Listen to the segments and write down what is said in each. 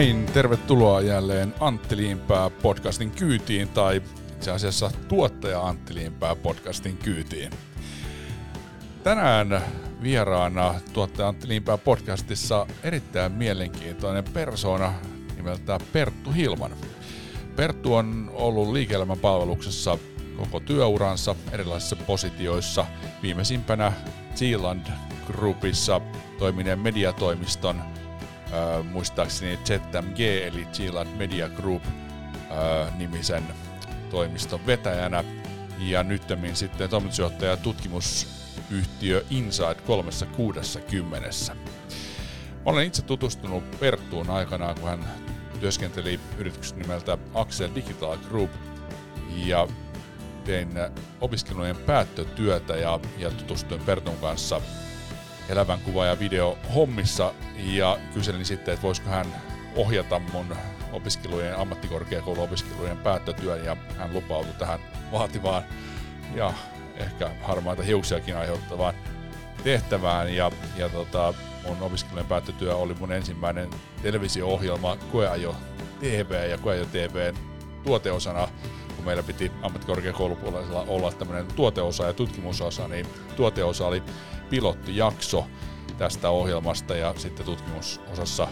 näin, tervetuloa jälleen Antti Liimpää podcastin kyytiin, tai itse asiassa tuottaja Antti Liimpää podcastin kyytiin. Tänään vieraana tuottaja Antti Liimpää podcastissa erittäin mielenkiintoinen persona nimeltään Perttu Hilman. Perttu on ollut liike-elämän palveluksessa koko työuransa erilaisissa positioissa. Viimeisimpänä Zealand Groupissa toimineen mediatoimiston äh, muistaakseni ZMG eli Zealand Media Group äh, nimisen toimiston vetäjänä ja nyttemmin sitten toimitusjohtaja tutkimusyhtiö Inside 360. Mä olen itse tutustunut Perttuun aikanaan, kun hän työskenteli yrityksen nimeltä Axel Digital Group ja tein opiskelujen päättötyötä ja, ja tutustuin Pertun kanssa elävän kuva- ja video hommissa ja kyselin sitten, että voisiko hän ohjata mun opiskelujen, ammattikorkeakouluopiskelujen päättötyön ja hän lupautui tähän vaativaan ja ehkä harmaita hiuksiakin aiheuttavaan tehtävään. Ja, ja tota, mun opiskelujen päättötyö oli mun ensimmäinen televisio-ohjelma Koeajo TV ja Koeajo TVn tuoteosana kun meillä piti ammattikorkeakoulupuolella olla tämmöinen tuoteosa ja tutkimusosa, niin tuoteosa oli pilottijakso tästä ohjelmasta ja sitten tutkimusosassa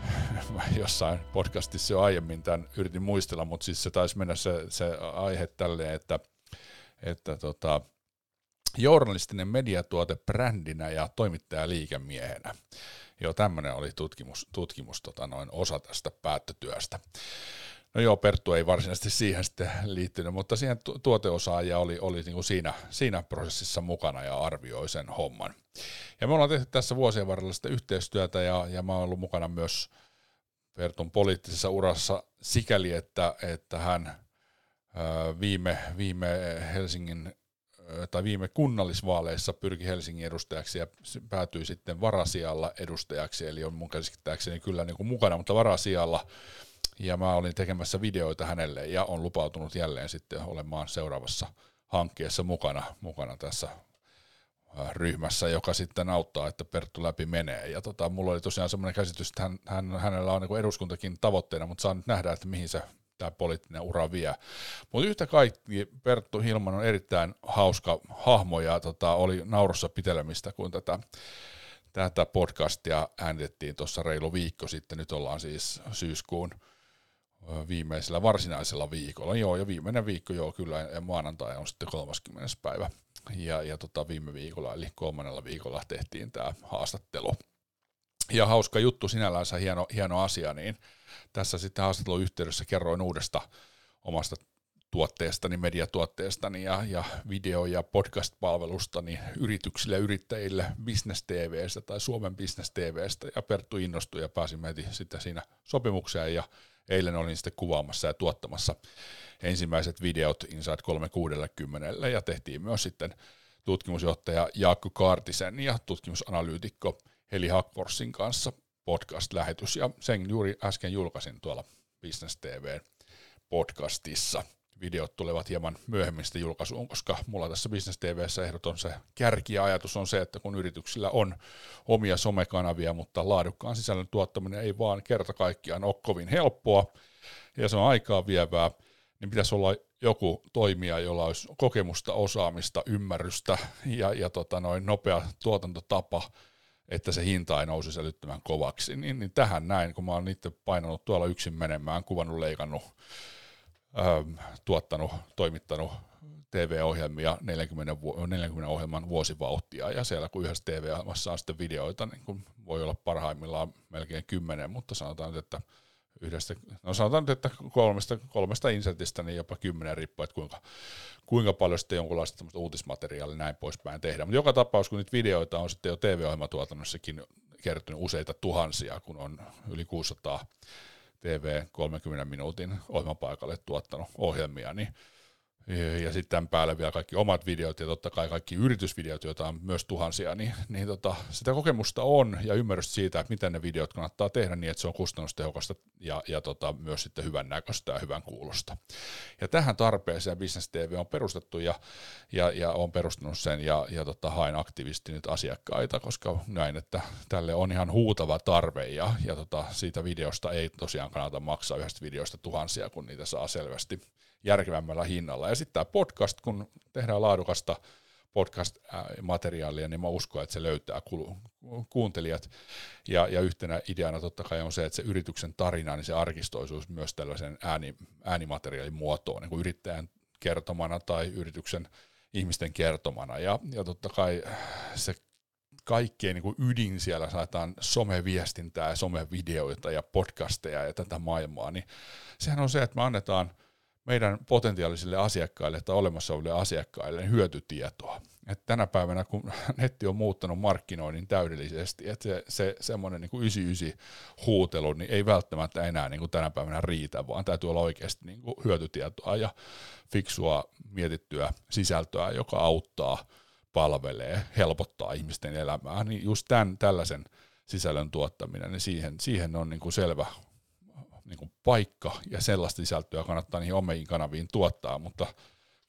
jossain podcastissa jo aiemmin tämän yritin muistella, mutta siis se taisi mennä se, se aihe tälleen, että, että tota, journalistinen mediatuote brändinä ja toimittaja liikemiehenä. Joo, tämmöinen oli tutkimus, tutkimus tota noin, osa tästä päättötyöstä. No joo, Perttu ei varsinaisesti siihen sitten liittynyt, mutta siihen tuoteosaaja oli, oli niin kuin siinä, siinä prosessissa mukana ja arvioi sen homman. Ja me ollaan tehty tässä vuosien varrella sitä yhteistyötä ja, ja mä oon ollut mukana myös Pertun poliittisessa urassa sikäli, että, että hän viime, viime Helsingin tai viime kunnallisvaaleissa pyrki Helsingin edustajaksi ja päätyi sitten varasijalla edustajaksi, eli on mun käsittääkseni kyllä niin kuin mukana, mutta varasijalla ja mä olin tekemässä videoita hänelle ja on lupautunut jälleen sitten olemaan seuraavassa hankkeessa mukana, mukana tässä ryhmässä, joka sitten auttaa, että Perttu läpi menee. Ja tota, mulla oli tosiaan semmoinen käsitys, että hän, hän, hänellä on niin eduskuntakin tavoitteena, mutta saa nyt nähdä, että mihin se tämä poliittinen ura vie. Mutta yhtä kaikki Perttu Hilman on erittäin hauska hahmo ja tota, oli naurussa pitelemistä, kun tätä, tätä podcastia äänitettiin tuossa reilu viikko sitten. Nyt ollaan siis syyskuun viimeisellä varsinaisella viikolla. Joo, ja viimeinen viikko, joo, kyllä, ja maanantai on sitten 30. päivä. Ja, ja tota, viime viikolla, eli kolmannella viikolla tehtiin tämä haastattelu. Ja hauska juttu sinällänsä, hieno, hieno asia, niin tässä sitten haastattelun yhteydessä kerroin uudesta omasta tuotteestani, mediatuotteestani ja, ja video- ja podcast-palvelustani yrityksille, yrittäjille Business TVstä tai Suomen Business TVstä ja Perttu innostui ja pääsimme heti sitten siinä sopimukseen ja eilen olin sitten kuvaamassa ja tuottamassa ensimmäiset videot Inside 360 ja tehtiin myös sitten tutkimusjohtaja Jaakko Kaartisen ja tutkimusanalyytikko Heli Hackforsin kanssa podcast-lähetys. Ja sen juuri äsken julkaisin tuolla Business TV podcastissa – videot tulevat hieman myöhemmin sitten julkaisuun, koska mulla tässä Business TVssä ehdoton se kärkiajatus on se, että kun yrityksillä on omia somekanavia, mutta laadukkaan sisällön tuottaminen ei vaan kerta kaikkiaan ole kovin helppoa ja se on aikaa vievää, niin pitäisi olla joku toimija, jolla olisi kokemusta, osaamista, ymmärrystä ja, ja tota noin nopea tuotantotapa, että se hinta ei nousisi älyttömän kovaksi. Niin, niin tähän näin, kun mä oon itse painanut tuolla yksin menemään, kuvannut, leikannut, ähm, tuottanut, toimittanut TV-ohjelmia 40, 40 ohjelman vuosivauhtia, ja siellä kun yhdessä TV-ohjelmassa on sitten videoita, niin kun voi olla parhaimmillaan melkein kymmenen, mutta sanotaan nyt, että yhdestä, no sanotaan nyt, että kolmesta, kolmesta insertistä niin jopa kymmenen riippuu, että kuinka, kuinka paljon sitten jonkunlaista uutismateriaalia näin poispäin tehdä. Mutta joka tapauks, kun niitä videoita on sitten jo TV-ohjelmatuotannossakin kertynyt useita tuhansia, kun on yli 600 TV 30 minuutin ohjelmapaikalle tuottanut ohjelmia, niin ja sitten tämän päälle vielä kaikki omat videot ja totta kai kaikki yritysvideot, joita on myös tuhansia, niin, niin tota, sitä kokemusta on ja ymmärrystä siitä, että miten ne videot kannattaa tehdä niin, että se on kustannustehokasta ja, ja tota, myös sitten hyvän näköistä ja hyvän kuulosta. Ja tähän tarpeeseen Business TV on perustettu ja, ja, ja on perustanut sen ja, ja tota, hain aktiivisesti nyt asiakkaita, koska näin, että tälle on ihan huutava tarve ja, ja tota, siitä videosta ei tosiaan kannata maksaa yhdestä videosta tuhansia, kun niitä saa selvästi järkevämmällä hinnalla. Ja sitten tämä podcast, kun tehdään laadukasta podcast-materiaalia, niin mä uskon, että se löytää kuuntelijat. Ja, ja yhtenä ideana totta kai on se, että se yrityksen tarina, niin se arkistoisuus myös tällaisen ääni, äänimateriaalin muotoon, niin kuin yrittäjän kertomana tai yrityksen ihmisten kertomana. Ja, ja totta kai se kaikkein niin kuin ydin siellä saadaan someviestintää somevideoita ja podcasteja ja tätä maailmaa, niin sehän on se, että me annetaan – meidän potentiaalisille asiakkaille tai olemassa oleville asiakkaille hyötytietoa. Et tänä päivänä, kun netti on muuttanut markkinoinnin täydellisesti, että se, se semmoinen niin 99 huutelu niin ei välttämättä enää niin kuin tänä päivänä riitä, vaan täytyy olla oikeasti niin kuin hyötytietoa ja fiksua mietittyä sisältöä, joka auttaa, palvelee, helpottaa ihmisten elämää. Niin just tämän, tällaisen sisällön tuottaminen, niin siihen, siihen on niin kuin selvä niin kuin paikka ja sellaista sisältöä kannattaa niihin omiin kanaviin tuottaa, mutta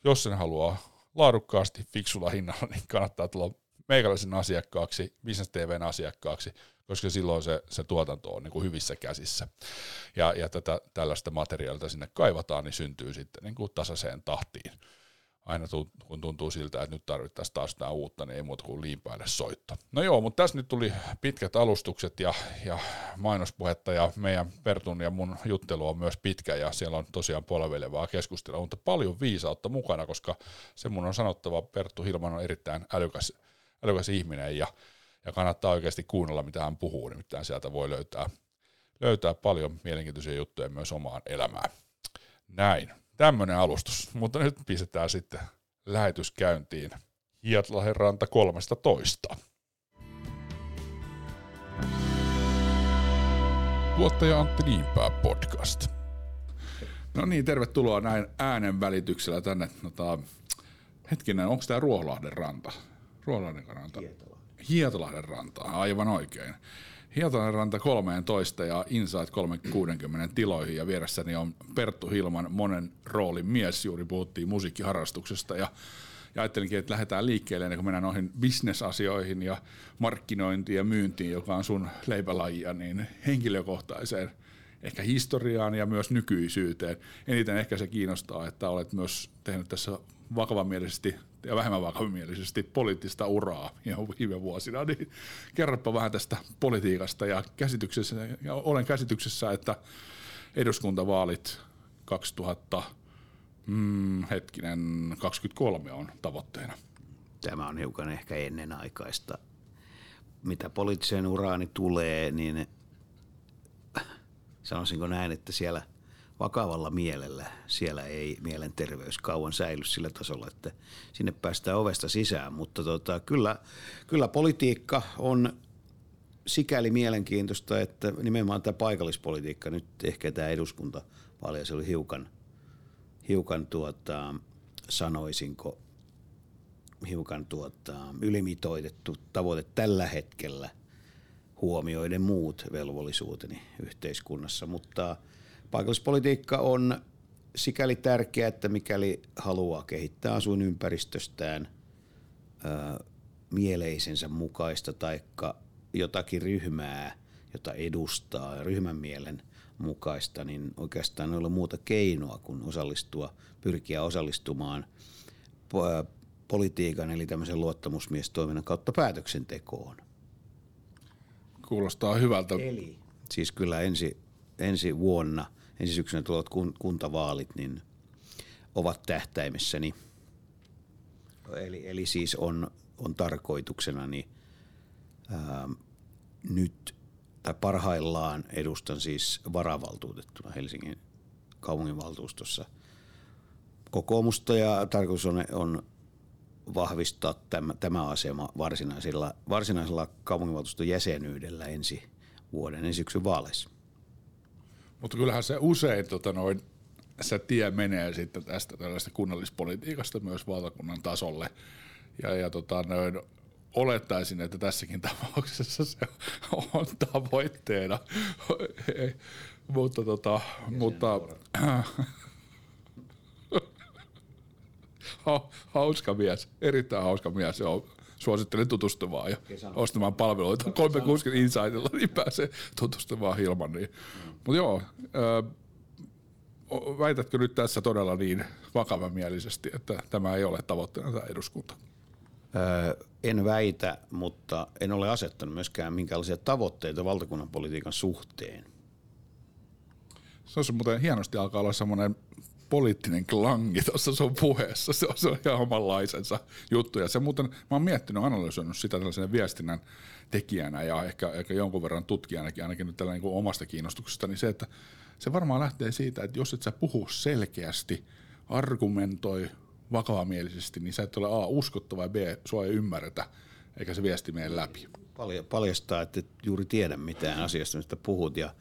jos sen haluaa laadukkaasti, fiksulla hinnalla, niin kannattaa tulla meikäläisen asiakkaaksi, Business TVn asiakkaaksi, koska silloin se, se tuotanto on niin kuin hyvissä käsissä. Ja, ja tätä, tällaista materiaalia sinne kaivataan, niin syntyy sitten niin kuin tasaiseen tahtiin aina kun tuntuu siltä, että nyt tarvittaisiin taas jotain uutta, niin ei muuta kuin liimpaille soitto. No joo, mutta tässä nyt tuli pitkät alustukset ja, ja mainospuhetta ja meidän Pertun ja mun juttelu on myös pitkä ja siellä on tosiaan polvelevaa keskustelua, mutta paljon viisautta mukana, koska se mun on sanottava, Perttu Hilman on erittäin älykäs, älykäs ihminen ja, ja kannattaa oikeasti kuunnella, mitä hän puhuu, nimittäin sieltä voi löytää, löytää paljon mielenkiintoisia juttuja myös omaan elämään. Näin. Tämmöinen alustus, mutta nyt pistetään sitten lähetys käyntiin. Hietlahden ranta 13. Tuottaja Antti Niinpää podcast. No niin, tervetuloa näin äänen välityksellä tänne. Tota, hetkinen, onko tämä Ruoholahden ranta? Ruoholahden ranta? Hietolahden. Hietolahden ranta, aivan oikein. Hietanen ranta 13 ja Insight 360 tiloihin ja vieressäni on Perttu Hilman monen roolin mies. Juuri puhuttiin musiikkiharrastuksesta ja, ja ajattelinkin, että lähdetään liikkeelle ennen kuin mennään noihin bisnesasioihin ja markkinointiin ja myyntiin, joka on sun leipälajia, niin henkilökohtaiseen ehkä historiaan ja myös nykyisyyteen. Eniten ehkä se kiinnostaa, että olet myös tehnyt tässä vakavamielisesti ja vähemmän vakavamielisesti poliittista uraa ihan viime vuosina, niin kerropa vähän tästä politiikasta ja käsityksessä, ja olen käsityksessä, että eduskuntavaalit 2000, mm, hetkinen, 23 on tavoitteena. Tämä on hiukan ehkä ennenaikaista. Mitä poliittiseen uraani tulee, niin sanoisinko näin, että siellä – vakavalla mielellä siellä ei mielenterveys kauan säily sillä tasolla, että sinne päästään ovesta sisään. Mutta tota, kyllä, kyllä politiikka on sikäli mielenkiintoista, että nimenomaan tämä paikallispolitiikka, nyt ehkä tämä eduskunta paljon se oli hiukan, hiukan tuota, sanoisinko, hiukan tuota, ylimitoitettu tavoite tällä hetkellä huomioiden muut velvollisuuteni yhteiskunnassa, mutta – Paikallispolitiikka on sikäli tärkeää, että mikäli haluaa kehittää asuinympäristöstään ää, mieleisensä mukaista taikka jotakin ryhmää, jota edustaa, ryhmän mielen mukaista, niin oikeastaan ei ole muuta keinoa kuin osallistua, pyrkiä osallistumaan politiikan eli tämmöisen luottamusmiestoiminnan kautta päätöksentekoon. Kuulostaa hyvältä. Eli siis kyllä ensi, ensi vuonna – ensi syksynä tulevat kuntavaalit, niin ovat tähtäimessäni. Eli, eli siis on, on tarkoituksena niin, ää, nyt tai parhaillaan edustan siis varavaltuutettuna Helsingin kaupunginvaltuustossa kokoomusta ja tarkoitus on, on vahvistaa tämä, tämä asema varsinaisella, varsinaisella kaupunginvaltuuston jäsenyydellä ensi vuoden ensi syksyn vaaleissa. Mutta kyllähän se usein tota noin, se tie menee sitten tästä tällaista kunnallispolitiikasta myös valtakunnan tasolle. Ja, ja tota, noin, olettaisin, että tässäkin tapauksessa se on tavoitteena. mutta tota, mutta hauska mies, erittäin hauska mies. Joo. Suosittelen tutustumaan ja ostamaan palveluita 360 Insidella, niin pääsee tutustumaan Hilman. Niin. Mm. Mutta joo, väitätkö nyt tässä todella niin vakavamielisesti, että tämä ei ole tavoitteena tämä eduskunta? Öö, en väitä, mutta en ole asettanut myöskään minkälaisia tavoitteita valtakunnan politiikan suhteen. Se on muuten hienosti alkaa olla semmoinen poliittinen klangi tuossa sun puheessa. Se on, se on ihan omanlaisensa juttu. Ja se muuten, mä oon miettinyt, analysoinut sitä tällaisen viestinnän tekijänä ja ehkä, ehkä jonkun verran tutkijanakin, ainakin nyt tällä niin omasta kiinnostuksesta, niin se, että se varmaan lähtee siitä, että jos et sä puhu selkeästi, argumentoi vakavamielisesti, niin sä et ole A, uskottava ja B, sua ei ymmärretä, eikä se viesti mene läpi. Paljastaa, että et juuri tiedä mitään asiasta, mistä puhut ja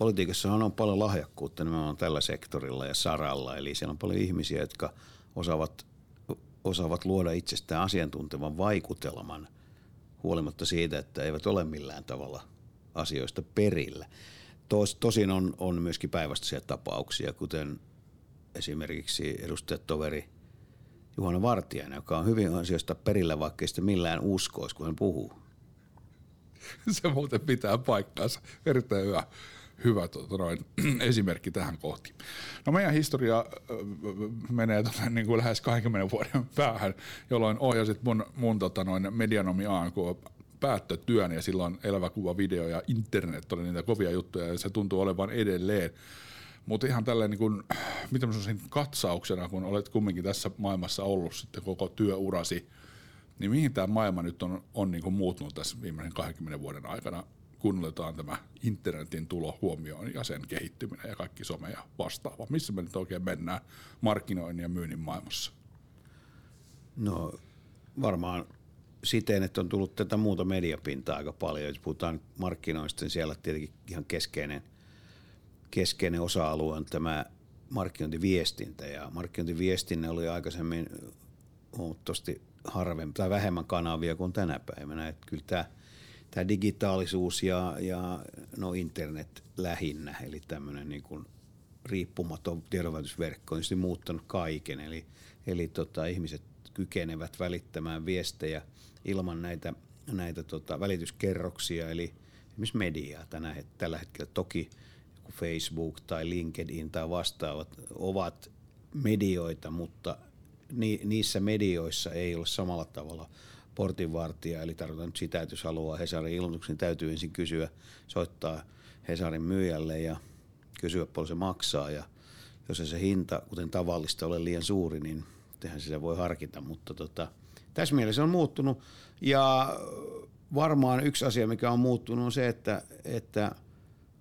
politiikassa on paljon lahjakkuutta nimenomaan tällä sektorilla ja saralla, eli siellä on paljon ihmisiä, jotka osaavat, osaavat luoda itsestään asiantuntevan vaikutelman huolimatta siitä, että eivät ole millään tavalla asioista perillä. Tos, tosin on, on myöskin päinvastaisia tapauksia, kuten esimerkiksi edustajatoveri Juhana Vartiainen, joka on hyvin asioista perillä, vaikka sitä millään uskoisi, kun hän puhuu. Se muuten pitää paikkaansa. Erittäin hyvä hyvä tota noin, esimerkki tähän kohti. No meidän historia menee tota, niin kuin lähes 20 vuoden päähän, jolloin ohjasit mun, mun tota noin, Medianomi ANK päättötyön ja silloin elävä kuva, video ja internet oli niitä kovia juttuja ja se tuntuu olevan edelleen. Mutta ihan tälleen niin kuin, mitä mä sanoisin, katsauksena, kun olet kumminkin tässä maailmassa ollut sitten koko työurasi, niin mihin tämä maailma nyt on, on niin muuttunut tässä viimeisen 20 vuoden aikana kun otetaan tämä internetin tulo huomioon ja sen kehittyminen ja kaikki some ja vastaava. Missä me nyt oikein mennään markkinoinnin ja myynnin maailmassa? No varmaan siten, että on tullut tätä muuta mediapintaa aika paljon. Jos puhutaan markkinoista, niin siellä tietenkin ihan keskeinen, keskeinen osa-alue on tämä markkinointiviestintä. Ja markkinointiviestintä oli aikaisemmin huomattavasti harvemmin tai vähemmän kanavia kuin tänä päivänä. Että kyllä tämä tämä digitaalisuus ja, ja no internet lähinnä, eli tämmöinen niin kuin riippumaton tiedonvälitysverkko on muuttanut kaiken, eli, eli tota, ihmiset kykenevät välittämään viestejä ilman näitä, näitä tota, välityskerroksia, eli esimerkiksi mediaa tänä, tällä hetkellä. Toki Facebook tai LinkedIn tai vastaavat ovat medioita, mutta ni, niissä medioissa ei ole samalla tavalla – portinvartija, eli tarkoitan nyt sitä, että jos haluaa Hesarin ilmoituksen, niin täytyy ensin kysyä, soittaa Hesarin myyjälle ja kysyä paljon se maksaa. Ja jos se hinta, kuten tavallista, ole liian suuri, niin tehän sitä voi harkita, mutta tota, tässä mielessä on muuttunut. Ja varmaan yksi asia, mikä on muuttunut on se, että, että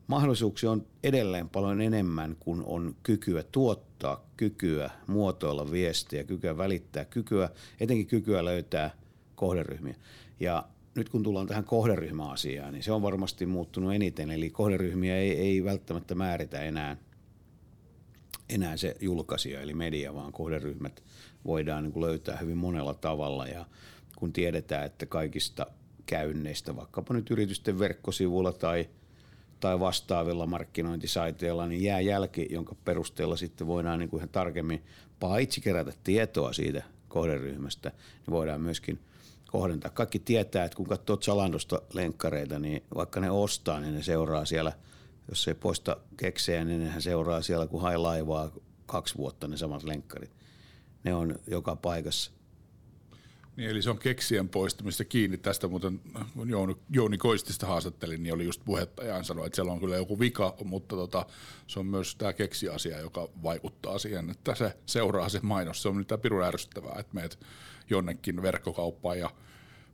mahdollisuuksia on edelleen paljon enemmän kuin on kykyä tuottaa, kykyä muotoilla viestiä, kykyä välittää, kykyä, etenkin kykyä löytää – kohderyhmiä. Ja nyt kun tullaan tähän kohderyhmäasiaan, niin se on varmasti muuttunut eniten. Eli kohderyhmiä ei, ei välttämättä määritä enää, enää se julkaisija eli media, vaan kohderyhmät voidaan niin kuin löytää hyvin monella tavalla. Ja kun tiedetään, että kaikista käynneistä, vaikkapa nyt yritysten verkkosivuilla tai, tai vastaavilla markkinointisaiteilla, niin jää jälki, jonka perusteella sitten voidaan niin kuin ihan tarkemmin paitsi kerätä tietoa siitä kohderyhmästä, niin voidaan myöskin kohdentaa. Kaikki tietää, että kun katsoo Zalandosta lenkkareita, niin vaikka ne ostaa, niin ne seuraa siellä, jos ei poista keksejä, niin nehän seuraa siellä, kun hai laivaa kaksi vuotta ne samat lenkkarit. Ne on joka paikassa. Niin, eli se on keksien poistamista kiinni. Tästä muuten, kun Jouni, Jouni Koistista haastattelin, niin oli just puhetta ja hän sanoi, että siellä on kyllä joku vika, mutta tota, se on myös tämä keksiasia, joka vaikuttaa siihen, että se seuraa se mainos. Se on nyt pirun ärsyttävää, että meet jonnekin verkkokauppaan ja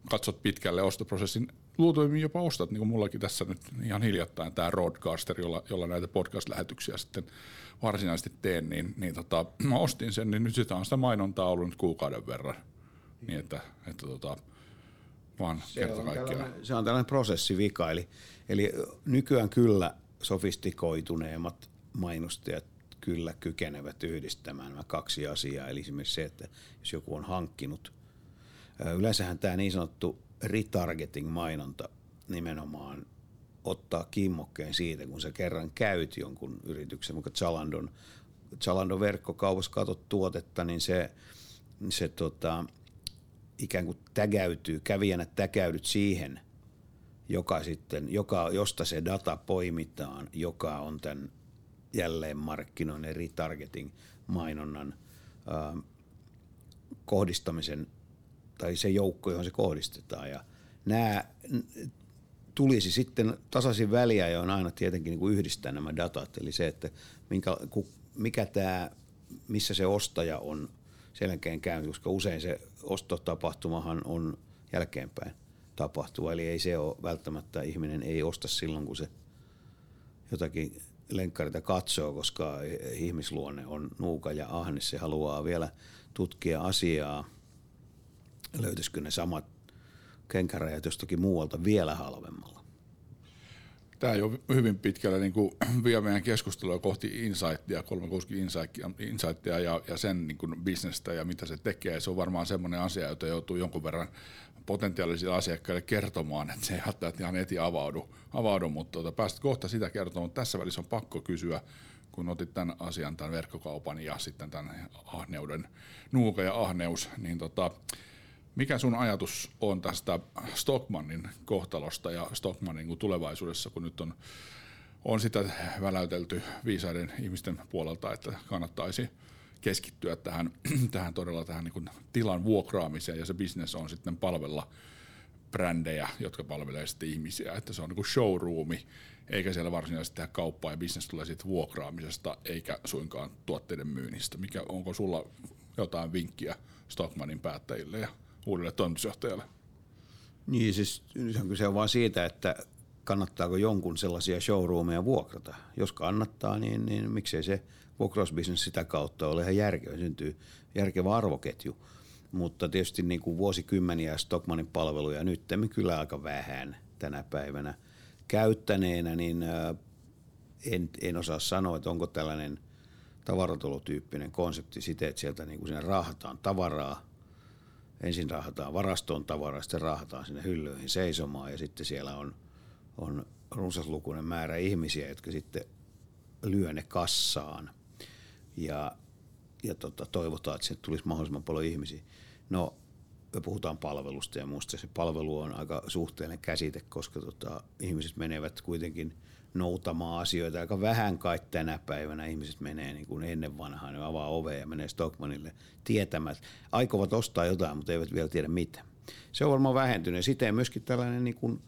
katsot pitkälle ostoprosessin. Luultavimmin jopa ostat, niin kuin mullakin tässä nyt ihan hiljattain tämä Roadcaster, jolla, jolla näitä podcast-lähetyksiä sitten varsinaisesti teen, niin, niin tota, mä ostin sen, niin nyt sitä on sitä mainontaa ollut nyt kuukauden verran. Niin että, että tota, vaan se kerta kaikkiaan. Se on tällainen prosessivika, eli, eli nykyään kyllä sofistikoituneemmat mainostajat kyllä kykenevät yhdistämään nämä kaksi asiaa. Eli esimerkiksi se, että jos joku on hankkinut, yleensähän tämä niin sanottu retargeting-mainonta nimenomaan ottaa kimmokkeen siitä, kun sä kerran käyt jonkun yrityksen, vaikka Chalandon, Chalandon verkkokaupassa katot tuotetta, niin se, se tota, ikään kuin tägäytyy, kävijänä täkäydyt siihen, joka sitten, joka, josta se data poimitaan, joka on tämän jälleenmarkkinoinnin, retargeting, mainonnan äh, kohdistamisen tai se joukko, johon se kohdistetaan. Ja nämä tulisi sitten tasaisin väliä ja on aina tietenkin niin kuin yhdistää nämä datat. Eli se, että minkä, mikä tämä, missä se ostaja on selkeän käynyt, koska usein se ostotapahtumahan on jälkeenpäin tapahtuva. Eli ei se ole välttämättä, ihminen ei osta silloin, kun se jotakin lenkkarita katsoo, koska ihmisluonne on nuuka ja ahne. Se haluaa vielä tutkia asiaa, löytyisikö ne samat kenkäräjät jostakin muualta vielä halvemmalla. Tämä jo hyvin pitkälle niin kuin vie meidän keskustelua kohti Insightia, 360 Insightia ja, ja sen niin kuin bisnestä ja mitä se tekee. Se on varmaan semmoinen asia, jota joutuu jonkun verran potentiaalisille asiakkaille kertomaan, että se ei välttämättä ihan heti avaudu, avaudu mutta tuota, päästä kohta sitä kertomaan. Tässä välissä on pakko kysyä, kun otit tämän asian, tämän verkkokaupan ja sitten tämän ahneuden, nuuka ja ahneus, niin tota, mikä sun ajatus on tästä Stockmannin kohtalosta ja Stockmannin tulevaisuudessa, kun nyt on, on sitä väläytelty viisaiden ihmisten puolelta, että kannattaisi keskittyä tähän, tähän todella tähän niin kuin tilan vuokraamiseen ja se business on sitten palvella brändejä, jotka palvelee sitten ihmisiä, että se on niin kuin showroomi, eikä siellä varsinaisesti tehdä kauppaa ja business tulee sitten vuokraamisesta eikä suinkaan tuotteiden myynnistä. Mikä, onko sulla jotain vinkkiä Stockmannin päättäjille ja uudelle toimitusjohtajalle? Niin siis se on vaan siitä, että kannattaako jonkun sellaisia showroomeja vuokrata. Jos kannattaa, niin, niin miksei se vuokrausbisnes sitä kautta ole ihan järkevä, syntyy järkevä arvoketju. Mutta tietysti niin kuin vuosikymmeniä Stockmanin palveluja nyt kyllä aika vähän tänä päivänä käyttäneenä, niin en, en osaa sanoa, että onko tällainen tavaratolotyyppinen konsepti siten, että sieltä niin kuin sinne raahataan tavaraa, ensin raahataan varastoon tavaraa, sitten raahataan sinne hyllyihin seisomaan ja sitten siellä on, on runsaslukuinen määrä ihmisiä, jotka sitten lyö ne kassaan ja, ja tota, toivotaan, että sinne tulisi mahdollisimman paljon ihmisiä. No, me puhutaan palvelusta ja muusta se palvelu on aika suhteellinen käsite, koska tota, ihmiset menevät kuitenkin noutamaan asioita aika vähän kai tänä päivänä. Ihmiset menee niin kuin ennen vanhaa, ne avaa ovea ja menee Stockmanille tietämät. Aikovat ostaa jotain, mutta eivät vielä tiedä mitä. Se on varmaan vähentynyt. Siten myöskin tällainen niin kuin,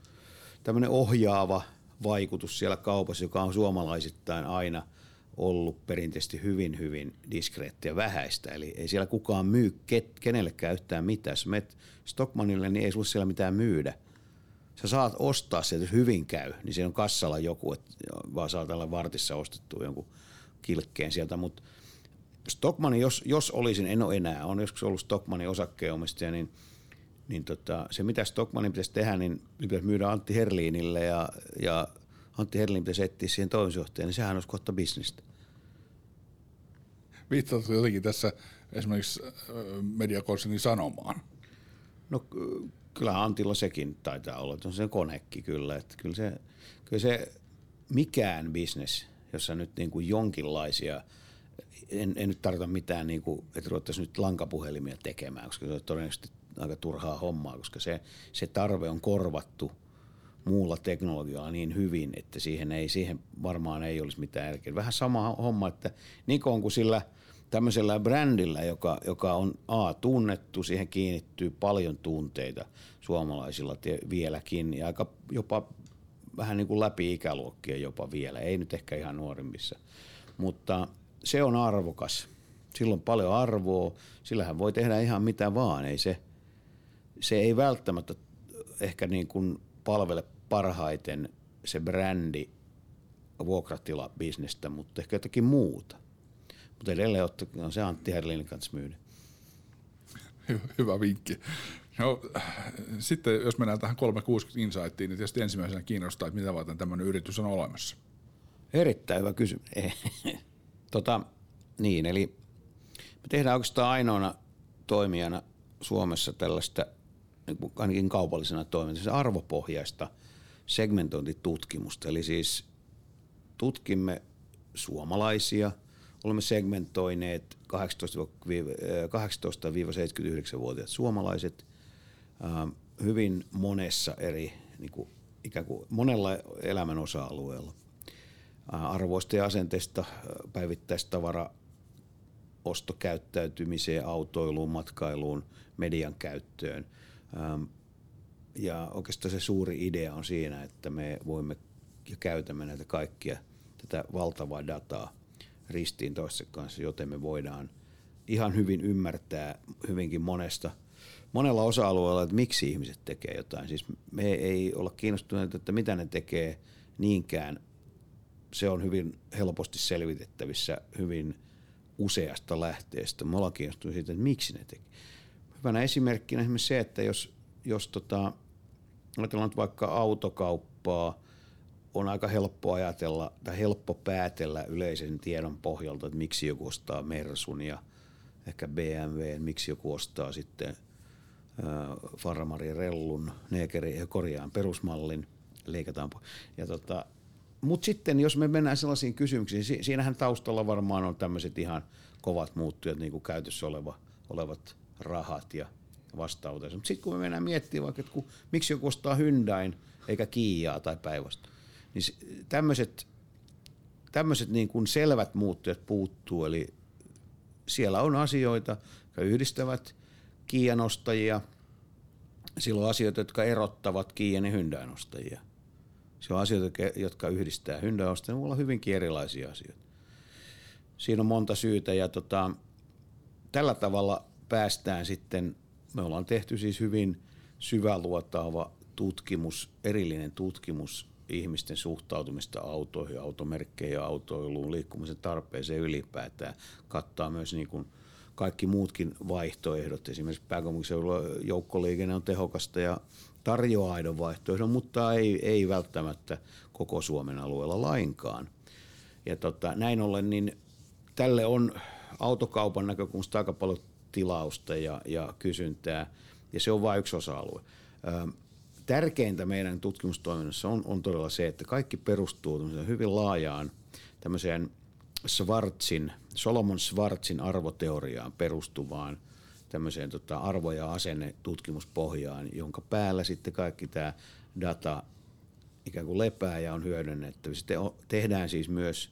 tämmöinen ohjaava vaikutus siellä kaupassa, joka on suomalaisittain aina – ollut perinteisesti hyvin, hyvin diskreettiä vähäistä. Eli ei siellä kukaan myy ket, kenellekään yhtään mitään. Jos menet Stockmanille, niin ei sulle siellä mitään myydä. Sä saat ostaa sieltä, jos hyvin käy, niin siellä on kassalla joku, että vaan saa tällä vartissa ostettua jonkun kilkkeen sieltä. Mutta Stockmanin, jos, jos olisin, en ole enää, on joskus ollut Stockmanin osakkeenomistaja, niin, niin tota, se mitä Stockmanin pitäisi tehdä, niin pitäisi myydä Antti Herliinille ja, ja Antti Herlin pitäisi etsiä siihen toimitusjohtajan, niin sehän olisi kohta bisnestä. Viittaatko jotenkin tässä esimerkiksi mediakonsernin sanomaan? No kyllä Antilla sekin taitaa olla, että on se konekki kyllä. Että kyllä, se, kyllä se mikään bisnes, jossa nyt niin kuin jonkinlaisia, en, en nyt tarkoita mitään, niin kuin, että ruvettaisiin nyt lankapuhelimia tekemään, koska se on todennäköisesti aika turhaa hommaa, koska se, se tarve on korvattu – muulla teknologialla niin hyvin, että siihen, ei, siihen varmaan ei olisi mitään järkeä. Vähän sama homma, että Nikon kuin sillä tämmöisellä brändillä, joka, joka on A, tunnettu, siihen kiinnittyy paljon tunteita suomalaisilla vieläkin ja aika jopa vähän niin kuin läpi ikäluokkia jopa vielä, ei nyt ehkä ihan nuorimmissa, mutta se on arvokas. Sillä on paljon arvoa, sillähän voi tehdä ihan mitä vaan, ei se, se ei välttämättä ehkä niin kuin palvele parhaiten se brändi vuokratila-bisnestä, mutta ehkä jotakin muuta. Mutta edelleen on se Antti Herlinin kanssa myydä. Hyvä, vinkki. No, sitten jos mennään tähän 360 Insightiin, niin tietysti ensimmäisenä kiinnostaa, että mitä varten tämmöinen yritys on olemassa. Erittäin hyvä kysymys. Tota, niin, eli me tehdään oikeastaan ainoana toimijana Suomessa tällaista, niin ainakin kaupallisena toimintana, arvopohjaista segmentointitutkimusta. Eli siis tutkimme suomalaisia, olemme segmentoineet 18-79-vuotiaat suomalaiset hyvin monessa eri, niin kuin, ikään kuin monella elämän osa-alueella. Arvoista ja asenteista päivittäistavara ostokäyttäytymiseen, autoiluun, matkailuun, median käyttöön. Ja oikeastaan se suuri idea on siinä, että me voimme ja käytämme näitä kaikkia tätä valtavaa dataa ristiin toisten kanssa, joten me voidaan ihan hyvin ymmärtää hyvinkin monesta, monella osa-alueella, että miksi ihmiset tekee jotain. Siis me ei olla kiinnostuneita, että mitä ne tekee niinkään. Se on hyvin helposti selvitettävissä hyvin useasta lähteestä. Me ollaan kiinnostuneita siitä, että miksi ne tekee. Hyvänä esimerkkinä esimerkiksi se, että jos, jos tota, ajatellaan vaikka autokauppaa, on aika helppo ajatella tai helppo päätellä yleisen tiedon pohjalta, että miksi joku ostaa Mersun ja ehkä BMW, miksi joku ostaa sitten Farmari Rellun, Neekeri ja korjaan perusmallin, leikataan ja tota, mutta sitten jos me mennään sellaisiin kysymyksiin, siinähän taustalla varmaan on tämmöiset ihan kovat muuttujat, niin kuin käytössä oleva, olevat rahat ja vastautensa. Mutta sitten kun me mennään miettimään vaikka, että miksi joku ostaa Hyundain eikä Kiiaa tai päivästä, niin tämmöiset tämmöiset niin kuin selvät muuttujat puuttuu, eli siellä on asioita, jotka yhdistävät Kiian ostajia, siellä on asioita, jotka erottavat Kiian ja Hyundai ostajia. Siellä on asioita, jotka yhdistää Hyundai ostajia, ne voi olla hyvinkin erilaisia asioita. Siinä on monta syytä ja tota, tällä tavalla päästään sitten, me ollaan tehty siis hyvin syväluotaava tutkimus, erillinen tutkimus ihmisten suhtautumista autoihin, automerkkeihin ja autoiluun, liikkumisen tarpeeseen ylipäätään. Kattaa myös niin kuin kaikki muutkin vaihtoehdot. Esimerkiksi pääkaupunkiseudulla joukkoliikenne on tehokasta ja tarjoaa aidon vaihtoehdon, mutta ei, ei välttämättä koko Suomen alueella lainkaan. Ja tota, näin ollen niin tälle on autokaupan näkökulmasta aika paljon tilausta ja, ja kysyntää, ja se on vain yksi osa-alue tärkeintä meidän tutkimustoiminnassa on, on todella se, että kaikki perustuu hyvin laajaan tämmöiseen Schwarzin, Solomon Schwarzin arvoteoriaan perustuvaan tämmöiseen tota, arvo- ja asennetutkimuspohjaan, jonka päällä sitten kaikki tämä data ikään kuin lepää ja on hyödynnetty. Sitten tehdään siis myös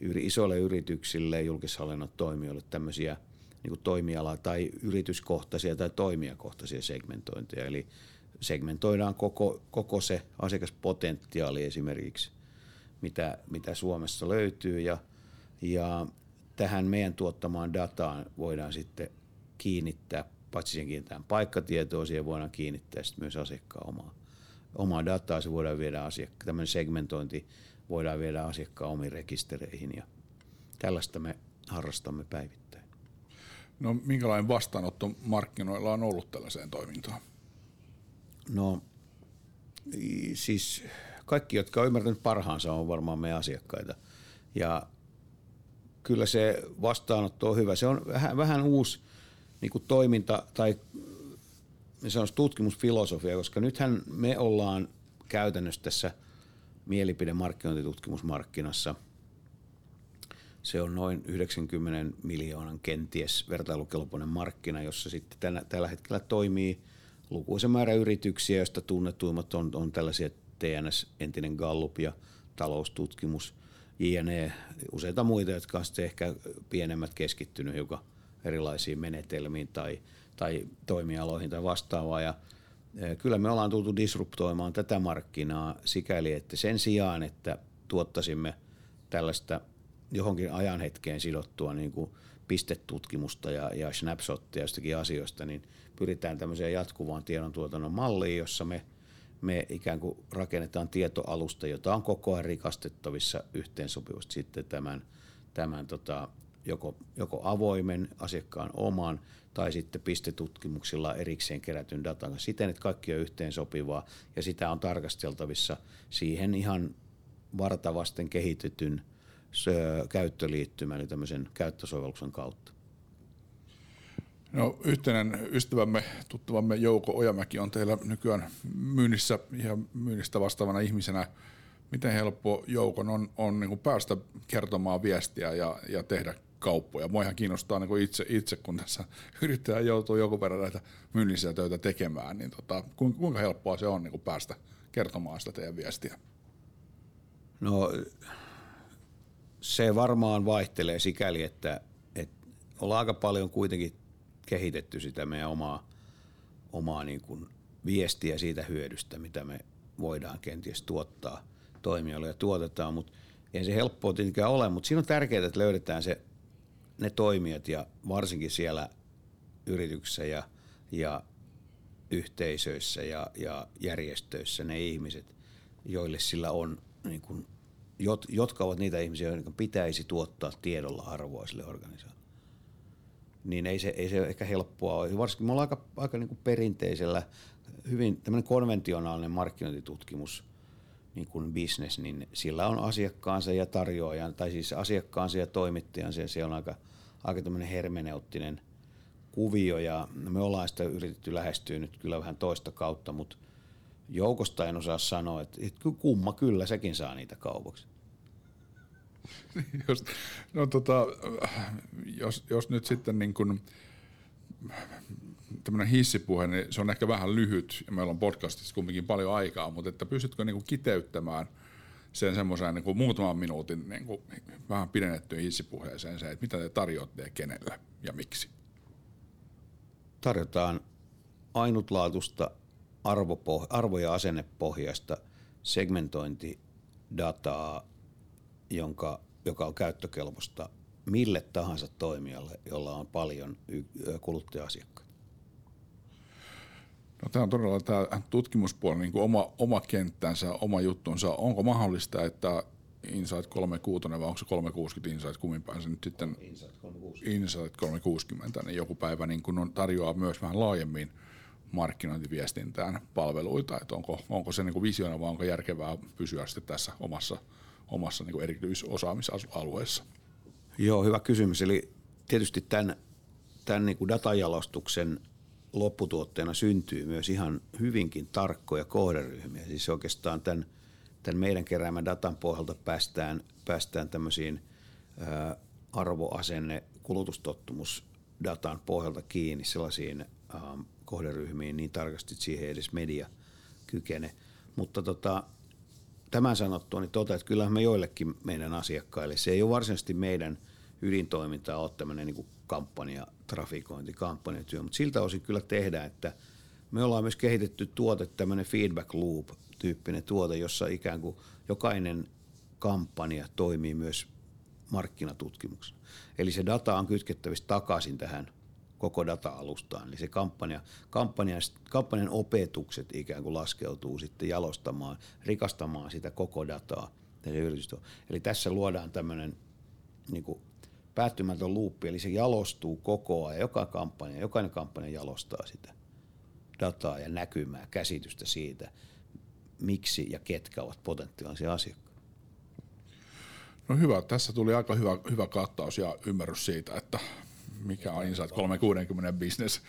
isoille yrityksille, julkishallinnon toimijoille tämmöisiä niin toimiala- tai yrityskohtaisia tai toimijakohtaisia segmentointeja. Eli segmentoidaan koko, koko se asiakaspotentiaali esimerkiksi, mitä, mitä Suomessa löytyy ja, ja tähän meidän tuottamaan dataan voidaan sitten kiinnittää, paitsi siihen kiinnitetään paikkatietoa, siihen voidaan kiinnittää sitten myös asiakkaan omaa, omaa dataa, se voidaan viedä asiakkaan, tämmöinen segmentointi voidaan viedä asiakkaan omiin rekistereihin ja tällaista me harrastamme päivittäin. No minkälainen vastaanotto markkinoilla on ollut tällaiseen toimintaan? No siis kaikki, jotka on ymmärtänyt parhaansa, on varmaan meidän asiakkaita. Ja kyllä se vastaanotto on hyvä. Se on vähän, vähän uusi niin kuin toiminta tai se on tutkimusfilosofia, koska nythän me ollaan käytännössä tässä mielipidemarkkinointitutkimusmarkkinassa. Se on noin 90 miljoonan kenties vertailukelpoinen markkina, jossa sitten tällä hetkellä toimii – lukuisen määrä yrityksiä, joista tunnetuimmat on, on tällaisia TNS, entinen Gallup ja taloustutkimus, JNE, useita muita, jotka on ehkä pienemmät keskittynyt hiukan erilaisiin menetelmiin tai, tai toimialoihin tai vastaavaa. Ja e, kyllä me ollaan tultu disruptoimaan tätä markkinaa sikäli, että sen sijaan, että tuottaisimme tällaista johonkin ajanhetkeen sidottua niin kuin pistetutkimusta ja, ja snapshotteja jostakin asioista, niin pyritään tämmöiseen jatkuvaan tiedontuotannon malliin, jossa me, me ikään kuin rakennetaan tietoalusta, jota on koko ajan rikastettavissa yhteensopivasti sitten tämän, tämän tota, joko, joko avoimen asiakkaan oman tai sitten pistetutkimuksilla erikseen kerätyn datan siten, että kaikki on yhteensopivaa ja sitä on tarkasteltavissa siihen ihan vartavasten kehitetyn käyttöliittymän, eli tämmöisen käyttösovelluksen kautta. No, yhteinen ystävämme, tuttavamme Jouko Ojamäki on teillä nykyään myynnissä ja myynnistä vastaavana ihmisenä. Miten helppo Joukon on, on niin päästä kertomaan viestiä ja, ja tehdä kauppoja. Mua ihan kiinnostaa niin itse, itse, kun tässä yrittäjä joutuu joku verran näitä myynnisiä töitä tekemään, niin tota, kuinka helppoa se on niin päästä kertomaan sitä teidän viestiä? No se varmaan vaihtelee sikäli, että, että ollaan aika paljon kuitenkin kehitetty sitä meidän omaa, omaa niin kuin viestiä siitä hyödystä, mitä me voidaan kenties tuottaa toimijoille ja tuotetaan, mutta ei se helppoa tietenkään ole, mutta siinä on tärkeää, että löydetään se, ne toimijat ja varsinkin siellä yrityksissä ja, ja yhteisöissä ja, ja järjestöissä ne ihmiset, joille sillä on, niin kuin, jot, jotka ovat niitä ihmisiä, joiden pitäisi tuottaa tiedolla arvoa sille organisaatiolle niin ei se, ei se ehkä helppoa ole. Varsinkin me ollaan aika, aika niin kuin perinteisellä, hyvin tämmöinen konventionaalinen markkinointitutkimus, niin kuin business, niin sillä on asiakkaansa ja tarjoajan, tai siis asiakkaansa ja toimittajansa, ja se on aika, aika tämmöinen hermeneuttinen kuvio, ja me ollaan sitä yritetty lähestyä nyt kyllä vähän toista kautta, mutta joukosta en osaa sanoa, että, että kumma kyllä, sekin saa niitä kaupaksi. Just, no tota, jos, jos nyt sitten niin kuin, tämmöinen hissipuhe, niin se on ehkä vähän lyhyt ja meillä on podcastissa kumminkin paljon aikaa, mutta että pystytkö niin kuin kiteyttämään sen semmoisen niin kuin muutaman minuutin niin kuin vähän pidennettyyn hissipuheeseen se, että mitä te tarjoatte ja kenelle ja miksi? Tarjotaan ainutlaatuista arvopoh- arvo- ja asennepohjaista segmentointidataa jonka, joka on käyttökelpoista mille tahansa toimijalle, jolla on paljon kuluttaja-asiakkaita? No, tämä on todella tämä tutkimuspuoli niin kuin oma, oma kenttänsä, oma juttunsa. Onko mahdollista, että Insight 36 vai onko se 360 Insight, kummin päin se nyt sitten Insight 360, Insight 360 niin joku päivä niin kun on, tarjoaa myös vähän laajemmin markkinointiviestintään palveluita, että onko, onko se niin visiona vai onko järkevää pysyä sitten tässä omassa omassa niin erityisosaamisalueessa? Joo, hyvä kysymys. Eli tietysti tämän, tämän niin kuin datajalostuksen lopputuotteena syntyy myös ihan hyvinkin tarkkoja kohderyhmiä. Siis oikeastaan tämän, tämän meidän keräämän datan pohjalta päästään, päästään tämmöisiin ää, arvoasenne, kulutustottumusdatan pohjalta kiinni sellaisiin ää, kohderyhmiin niin tarkasti, siihen edes media kykene. Mutta tota, tämän sanottua, niin totean, että kyllähän me joillekin meidän asiakkaille, se ei ole varsinaisesti meidän ydintoimintaa ole tämmöinen niin kampanja, trafikointi, kampanjatyö, mutta siltä osin kyllä tehdään, että me ollaan myös kehitetty tuote, tämmöinen feedback loop-tyyppinen tuote, jossa ikään kuin jokainen kampanja toimii myös markkinatutkimuksena. Eli se data on kytkettävissä takaisin tähän koko data-alustaan. Eli se kampanja, kampanjan, kampanjan opetukset ikään kuin laskeutuu sitten jalostamaan, rikastamaan sitä koko dataa. Eli tässä luodaan tämmöinen niin kuin päättymätön luuppi, eli se jalostuu koko ajan. Joka kampanja, jokainen kampanja jalostaa sitä dataa ja näkymää, käsitystä siitä, miksi ja ketkä ovat potentiaalisia asiakkaita. No hyvä, tässä tuli aika hyvä, hyvä kattaus ja ymmärrys siitä, että mikä on Insight 360 business.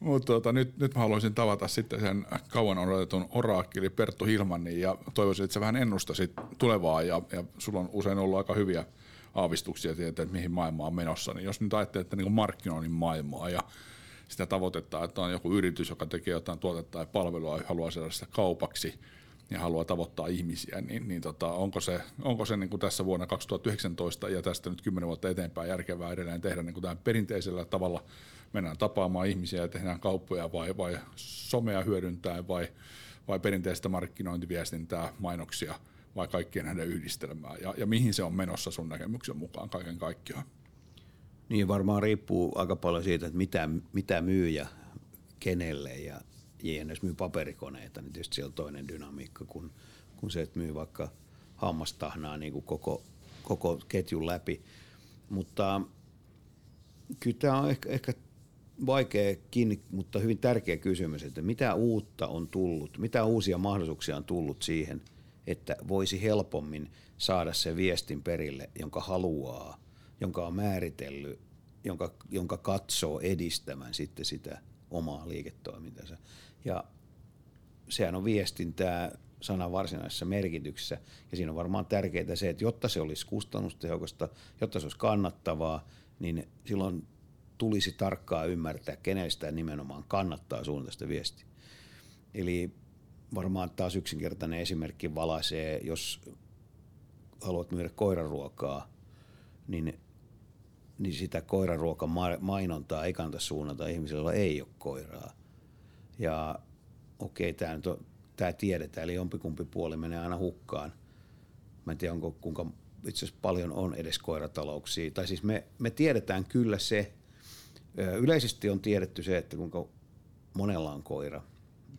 Mutta tota, nyt, nyt mä haluaisin tavata sitten sen kauan odotetun oraakkeli Perttu Hilmanin ja toivoisin, että sä vähän ennustasit tulevaa ja, ja sulla on usein ollut aika hyviä aavistuksia siitä, että mihin maailma on menossa. Niin jos nyt ajattelet niin markkinoinnin maailmaa ja sitä tavoitetta, että on joku yritys, joka tekee jotain tuotetta tai palvelua ja haluaa saada sitä kaupaksi – ja haluaa tavoittaa ihmisiä, niin, niin tota, onko se, onko se niin kuin tässä vuonna 2019 ja tästä nyt 10 vuotta eteenpäin järkevää edelleen tehdä niin kuin perinteisellä tavalla, mennään tapaamaan ihmisiä ja tehdään kauppoja vai, vai somea hyödyntää vai, vai perinteistä markkinointiviestintää, mainoksia vai kaikkien näiden yhdistelmää ja, ja mihin se on menossa sun näkemyksen mukaan kaiken kaikkiaan? Niin varmaan riippuu aika paljon siitä, että mitä, mitä myy ja kenelle ja JNS myy paperikoneita, niin tietysti siellä on toinen dynamiikka kuin, kuin se, että myy vaikka hammastahnaa niin kuin koko, koko ketjun läpi. Mutta kyllä tämä on ehkä, ehkä vaikea kiinni, mutta hyvin tärkeä kysymys, että mitä uutta on tullut, mitä uusia mahdollisuuksia on tullut siihen, että voisi helpommin saada se viestin perille, jonka haluaa, jonka on määritellyt, jonka, jonka katsoo edistämään sitten sitä omaa liiketoimintansa. Ja sehän on viestintää sanan varsinaisessa merkityksessä. Ja siinä on varmaan tärkeää se, että jotta se olisi kustannustehokasta, jotta se olisi kannattavaa, niin silloin tulisi tarkkaan ymmärtää, kenelle sitä nimenomaan kannattaa suunnata sitä viestiä. Eli varmaan taas yksinkertainen esimerkki valaisee, jos haluat myydä koiraruokaa, niin, niin sitä koiraruokan mainontaa ei kannata suunnata ihmisille, joilla ei ole koiraa. Ja okei, okay, tämä tämä tiedetään, eli jompikumpi puoli menee aina hukkaan. Mä en tiedä, onko, kuinka itse asiassa paljon on edes koiratalouksia. Tai siis me, me tiedetään kyllä se, yleisesti on tiedetty se, että kuinka monella on koira.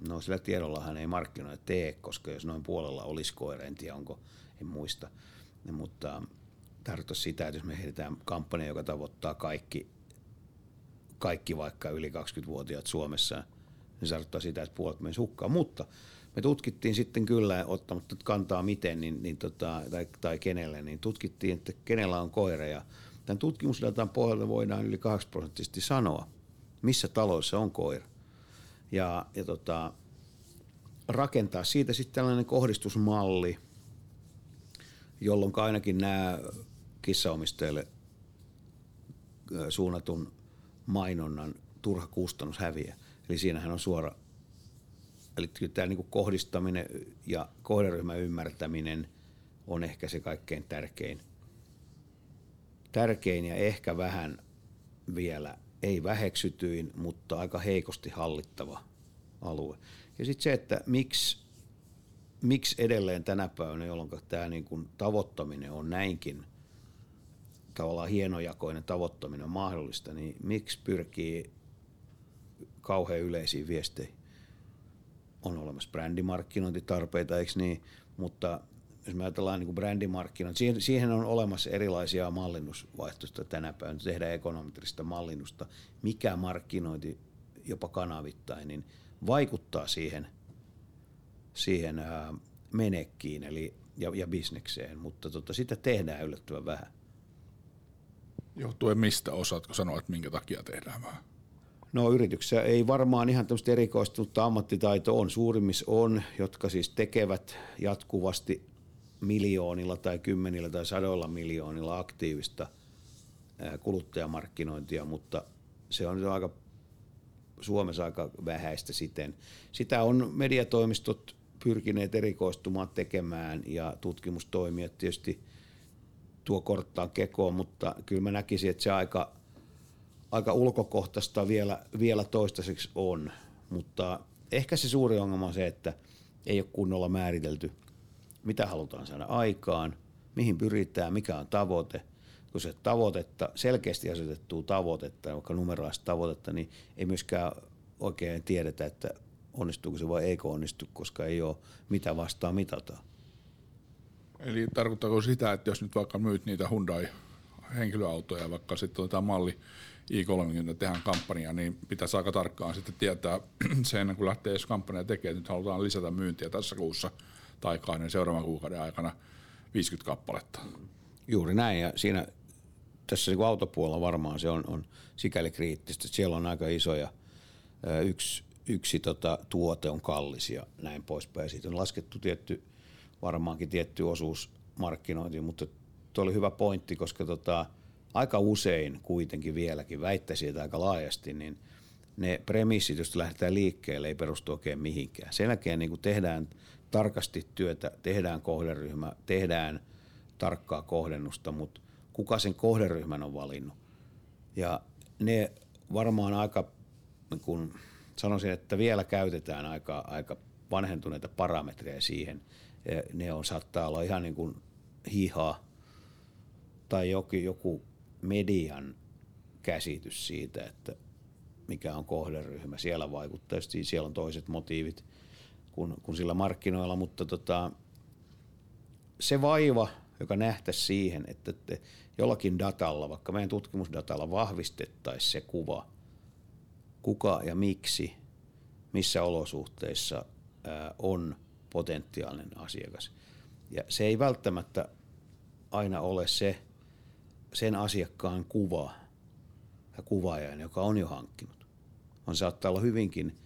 No sillä tiedollahan ei markkinoida tee, koska jos noin puolella olisi koira, en tiedä onko, en muista. Mutta tarkoittaa sitä, että jos me heitetään kampanja, joka tavoittaa kaikki, kaikki vaikka yli 20-vuotiaat Suomessa, niin se tarkoittaa sitä, että puolet menisi hukkaan. Mutta me tutkittiin sitten kyllä, ottamatta kantaa miten niin, niin tota, tai, tai kenelle, niin tutkittiin, että kenellä on koira. Ja tämän tutkimusdatan pohjalta voidaan yli 8 prosenttisesti sanoa, missä taloissa on koira. Ja, ja tota, rakentaa siitä sitten tällainen kohdistusmalli, jolloin ainakin nämä kissaomistajille suunnatun mainonnan turha kustannus häviää. Eli siinähän on suora Eli tämä niin kohdistaminen ja kohderyhmän ymmärtäminen on ehkä se kaikkein tärkein, tärkein ja ehkä vähän vielä ei väheksytyin, mutta aika heikosti hallittava alue. Ja sitten se, että miksi, miksi edelleen tänä päivänä, jolloin tämä niin kuin tavoittaminen on näinkin tavallaan hienojakoinen tavoittaminen on mahdollista, niin miksi pyrkii kauhean yleisiin viesteihin? on olemassa brändimarkkinointitarpeita, eikö niin? Mutta jos me ajatellaan niin brändimarkkinointia, siihen, siihen on olemassa erilaisia mallinnusvaihtoehtoja tänä päivänä. Tehdään ekonometrista mallinnusta, mikä markkinointi jopa kanavittain, niin vaikuttaa siihen, siihen ää, menekkiin eli, ja, ja bisnekseen, mutta tota, sitä tehdään yllättävän vähän. Johtuen mistä osaatko sanoa, että minkä takia tehdään vähän? No yrityksessä ei varmaan ihan tämmöistä erikoistunutta ammattitaito on. Suurimmissa on, jotka siis tekevät jatkuvasti miljoonilla tai kymmenillä tai sadoilla miljoonilla aktiivista kuluttajamarkkinointia, mutta se on aika Suomessa aika vähäistä siten. Sitä on mediatoimistot pyrkineet erikoistumaan tekemään ja tutkimustoimijat tietysti tuo korttaan kekoon, mutta kyllä mä näkisin, että se aika aika ulkokohtaista vielä, vielä toistaiseksi on, mutta ehkä se suuri ongelma on se, että ei ole kunnolla määritelty, mitä halutaan saada aikaan, mihin pyritään, mikä on tavoite. Kun se tavoitetta, selkeästi asetettua tavoitetta, vaikka numeroista tavoitetta, niin ei myöskään oikein tiedetä, että onnistuuko se vai eikö onnistu, koska ei ole mitä vastaan mitataan. Eli tarkoittaako sitä, että jos nyt vaikka myyt niitä Hyundai henkilöautoja, vaikka sitten otetaan malli i30 tehdään kampanja, niin pitäisi aika tarkkaan sitten tietää se ennen kuin lähtee edes kampanja tekemään, että nyt halutaan lisätä myyntiä tässä kuussa tai kahden seuraavan kuukauden aikana 50 kappaletta. Juuri näin ja siinä tässä niin autopuolella varmaan se on, on sikäli kriittistä, että siellä on aika isoja, yksi, yksi tota, tuote on kallis ja näin poispäin. Siitä on laskettu tietty, varmaankin tietty osuus markkinointiin, mutta tuo oli hyvä pointti, koska tota, aika usein kuitenkin vieläkin väittäisin, että aika laajasti, niin ne premissit, joista lähdetään liikkeelle, ei perustu oikein mihinkään. Sen jälkeen niin tehdään tarkasti työtä, tehdään kohderyhmä, tehdään tarkkaa kohdennusta, mutta kuka sen kohderyhmän on valinnut. Ja ne varmaan aika, niin kun sanoisin, että vielä käytetään aika, aika vanhentuneita parametreja siihen. Ne on, saattaa olla ihan niin kuin hihaa tai joku, joku median käsitys siitä, että mikä on kohderyhmä. Siellä vaikuttaa, siellä on toiset motiivit kuin, kuin sillä markkinoilla, mutta tota, se vaiva, joka nähtäisi siihen, että te jollakin datalla, vaikka meidän tutkimusdatalla vahvistettaisiin se kuva, kuka ja miksi, missä olosuhteissa on potentiaalinen asiakas. Ja se ei välttämättä aina ole se sen asiakkaan kuva ja kuvaajan, joka on jo hankkinut. On saattaa olla hyvinkin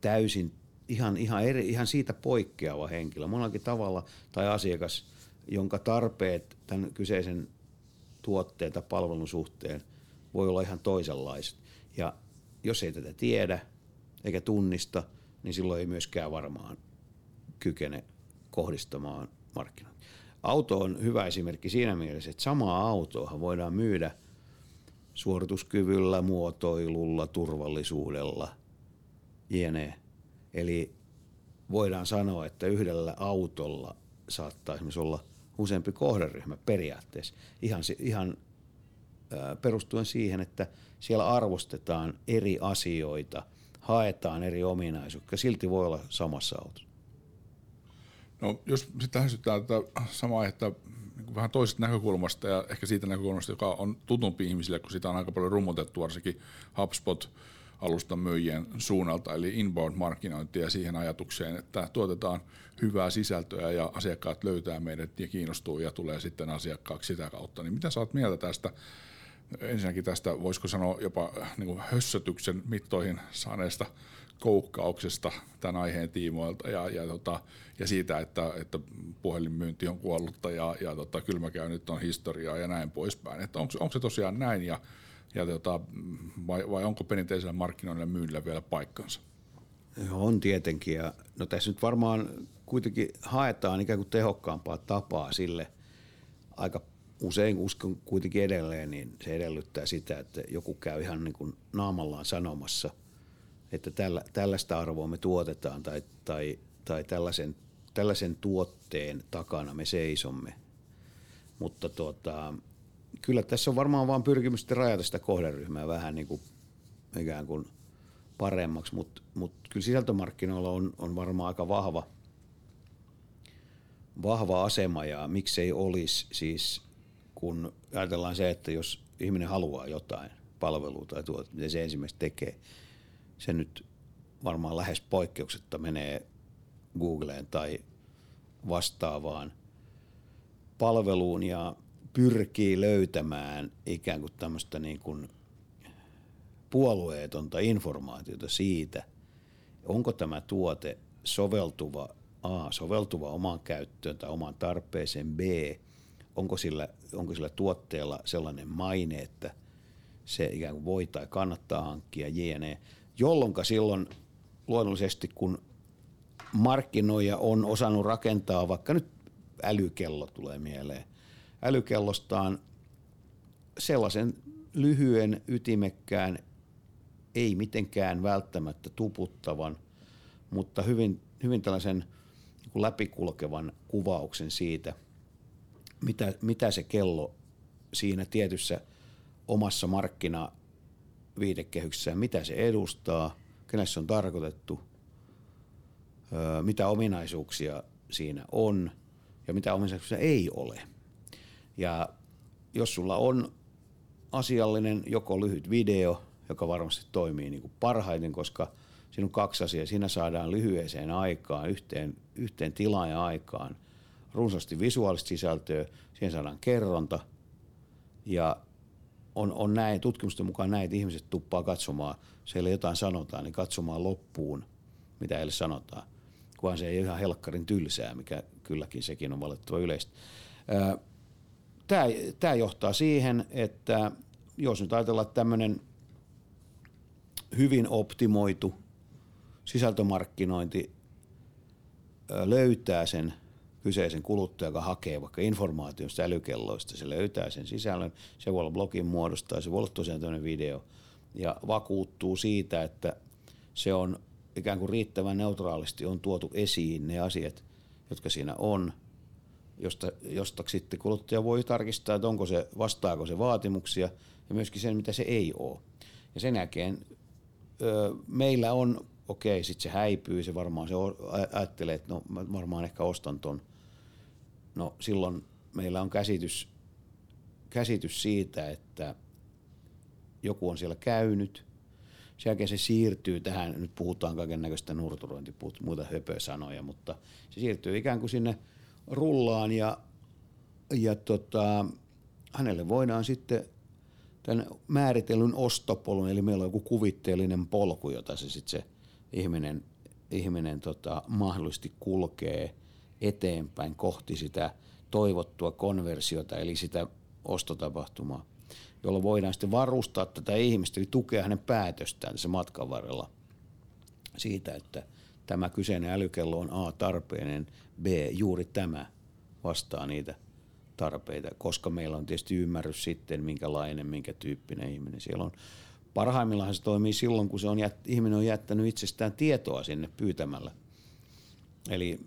täysin ihan, ihan, eri, ihan siitä poikkeava henkilö monellakin tavalla tai asiakas, jonka tarpeet tämän kyseisen tuotteen tai palvelun suhteen voi olla ihan toisenlaiset. Ja jos ei tätä tiedä eikä tunnista, niin silloin ei myöskään varmaan kykene kohdistamaan markkinoita. Auto on hyvä esimerkki siinä mielessä, että samaa autoa voidaan myydä suorituskyvyllä, muotoilulla, turvallisuudella, jne. Eli voidaan sanoa, että yhdellä autolla saattaa esimerkiksi olla useampi kohderyhmä periaatteessa. Ihan, ihan perustuen siihen, että siellä arvostetaan eri asioita, haetaan eri ominaisuuksia, silti voi olla samassa autossa. No jos sitten lähestytään tätä samaa aihetta niin vähän toisesta näkökulmasta ja ehkä siitä näkökulmasta, joka on tutumpi ihmisille, kun sitä on aika paljon rummutettu, varsinkin HubSpot alustan myyjien suunnalta, eli inbound-markkinointia siihen ajatukseen, että tuotetaan hyvää sisältöä ja asiakkaat löytää meidät ja kiinnostuu ja tulee sitten asiakkaaksi sitä kautta. Niin mitä sä oot mieltä tästä ensinnäkin tästä, voisiko sanoa jopa niin kuin hössötyksen mittoihin saaneesta koukkauksesta tämän aiheen tiimoilta ja, ja, tota, ja siitä, että, että puhelinmyynti on kuollutta ja, ja tota, kylmäkäynnit on historiaa ja näin poispäin. Onko, onko se tosiaan näin ja, ja tota, vai, vai onko perinteisellä markkinoilla myynnillä vielä paikkansa? On tietenkin ja no tässä nyt varmaan kuitenkin haetaan ikään kuin tehokkaampaa tapaa sille aika usein uskon kuitenkin edelleen, niin se edellyttää sitä, että joku käy ihan niin kuin naamallaan sanomassa, että tällä, tällaista arvoa me tuotetaan tai, tai, tai tällaisen, tällaisen tuotteen takana me seisomme. Mutta tuota, kyllä tässä on varmaan vain pyrkimys rajata sitä kohderyhmää vähän niin kuin ikään kuin paremmaksi, mutta, mutta kyllä sisältömarkkinoilla on, on varmaan aika vahva, vahva asema ja miksei olisi siis kun ajatellaan se, että jos ihminen haluaa jotain palvelua tai tuota, miten se ensimmäistä tekee, se nyt varmaan lähes poikkeuksetta menee Googleen tai vastaavaan palveluun ja pyrkii löytämään ikään kuin tämmöistä niin kuin puolueetonta informaatiota siitä, onko tämä tuote soveltuva A, soveltuva omaan käyttöön tai omaan tarpeeseen B, onko sillä, onko sillä tuotteella sellainen maine, että se ikään kuin voi tai kannattaa hankkia jne. Jolloin silloin luonnollisesti, kun markkinoija on osannut rakentaa, vaikka nyt älykello tulee mieleen, älykellostaan sellaisen lyhyen, ytimekkään, ei mitenkään välttämättä tuputtavan, mutta hyvin, hyvin tällaisen läpikulkevan kuvauksen siitä – mitä, mitä se kello siinä tietyssä omassa markkina viitekehyksessä, mitä se edustaa, kenelle se on tarkoitettu, mitä ominaisuuksia siinä on ja mitä ominaisuuksia ei ole. Ja jos sulla on asiallinen joko lyhyt video, joka varmasti toimii niin kuin parhaiten, koska siinä on kaksi asiaa. Siinä saadaan lyhyeseen aikaan, yhteen, yhteen tilaan ja aikaan runsaasti visuaalista sisältöä, siihen saadaan kerronta ja on, on näin, tutkimusten mukaan näin, että ihmiset tuppaa katsomaan, siellä jotain sanotaan, niin katsomaan loppuun, mitä heille sanotaan, kunhan se ei ihan helkkarin tylsää, mikä kylläkin sekin on valitettava yleistä. Tämä, tämä johtaa siihen, että jos nyt ajatellaan, tämmöinen hyvin optimoitu sisältömarkkinointi löytää sen – kyseisen kuluttaja, joka hakee vaikka informaatiosta älykelloista, se löytää sen sisällön, se voi olla blogin muodosta tai se voi olla tosiaan tämmöinen video ja vakuuttuu siitä, että se on ikään kuin riittävän neutraalisti on tuotu esiin ne asiat, jotka siinä on, josta, josta sitten kuluttaja voi tarkistaa, että onko se, vastaako se vaatimuksia ja myöskin sen, mitä se ei ole. Ja sen jälkeen ö, meillä on, okei, sitten se häipyy, se varmaan se ajattelee, että no mä varmaan ehkä ostan ton – No silloin meillä on käsitys, käsitys siitä, että joku on siellä käynyt. Sen jälkeen se siirtyy tähän, nyt puhutaan kaiken näköistä nurturointia, muuta höpösanoja, mutta se siirtyy ikään kuin sinne rullaan ja, ja tota, hänelle voidaan sitten tämän määritellyn ostopolun, eli meillä on joku kuvitteellinen polku, jota se sitten se ihminen, ihminen tota, mahdollisesti kulkee eteenpäin kohti sitä toivottua konversiota, eli sitä ostotapahtumaa, jolla voidaan sitten varustaa tätä ihmistä, eli tukea hänen päätöstään tässä matkan varrella siitä, että tämä kyseinen älykello on A tarpeinen, B juuri tämä vastaa niitä tarpeita, koska meillä on tietysti ymmärrys sitten, minkälainen, minkä tyyppinen ihminen siellä on. Parhaimmillaan se toimii silloin, kun se on jät, ihminen on jättänyt itsestään tietoa sinne pyytämällä. Eli,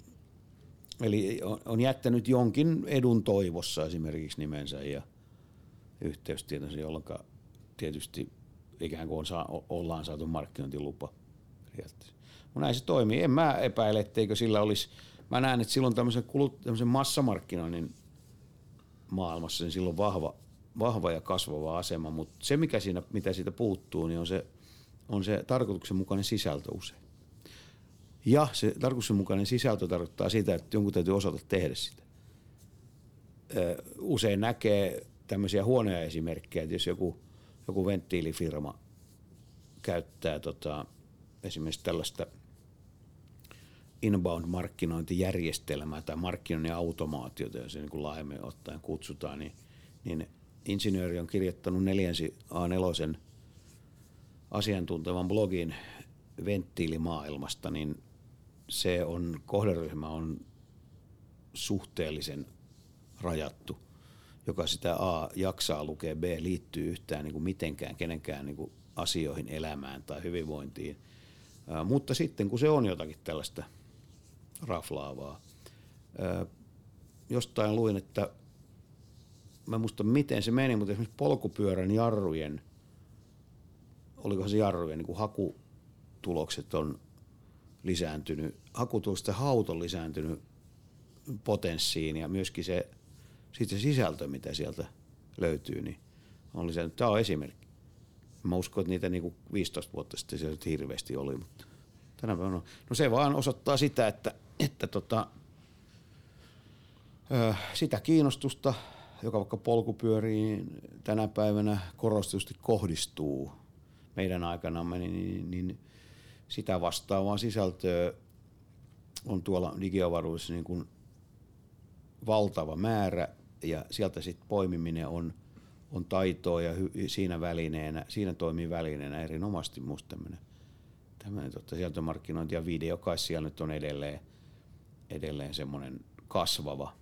eli on jättänyt jonkin edun toivossa esimerkiksi nimensä ja yhteystietonsa, jolloin tietysti ikään kuin on saa, ollaan saatu markkinointilupa. Mutta näin se toimii. En mä epäile, etteikö sillä olisi, mä näen, että silloin tämmöisen, kulut, tämmöisen massamarkkinoinnin maailmassa, niin silloin vahva, vahva ja kasvava asema, mutta se mikä siinä, mitä siitä puuttuu, niin on se, on se tarkoituksenmukainen sisältö usein. Ja se tarkoituksenmukainen sisältö tarkoittaa sitä, että jonkun täytyy osata tehdä sitä. Usein näkee tämmöisiä huonoja esimerkkejä, että jos joku, joku venttiilifirma käyttää tota, esimerkiksi tällaista inbound-markkinointijärjestelmää tai markkinoinnin automaatiota, jos se niin kuin laajemmin ottaen kutsutaan, niin, niin insinööri on kirjoittanut neljänsi A4 asiantuntevan blogin venttiilimaailmasta, niin se on, kohderyhmä on suhteellisen rajattu, joka sitä A jaksaa lukea, B liittyy yhtään niin kuin mitenkään kenenkään niin kuin asioihin, elämään tai hyvinvointiin. mutta sitten kun se on jotakin tällaista – raflaavaa. jostain luin, että mä muista miten se meni, mutta esimerkiksi polkupyörän jarrujen, oliko se jarrujen niin kuin hakutulokset on lisääntynyt, hakutulokset hauto on lisääntynyt potenssiin ja myöskin se, sitten se sisältö, mitä sieltä löytyy, niin on lisääntynyt. Tämä on esimerkki. Mä uskon, että niitä niin kuin 15 vuotta sitten siellä hirveästi oli, mutta tänä päivänä on. No se vaan osoittaa sitä, että että tota, sitä kiinnostusta, joka vaikka polkupyöriin tänä päivänä korostusti kohdistuu meidän aikanamme, niin, niin, niin sitä vastaavaa sisältöä on tuolla digiavaruudessa niin kuin valtava määrä ja sieltä sitten poimiminen on, on taitoa ja hy, siinä välineenä, siinä toimii välineenä erinomaisesti musta tämmöinen tämmöinen tota, sieltömarkkinointi ja video, kai siellä nyt on edelleen edelleen semmoinen kasvava.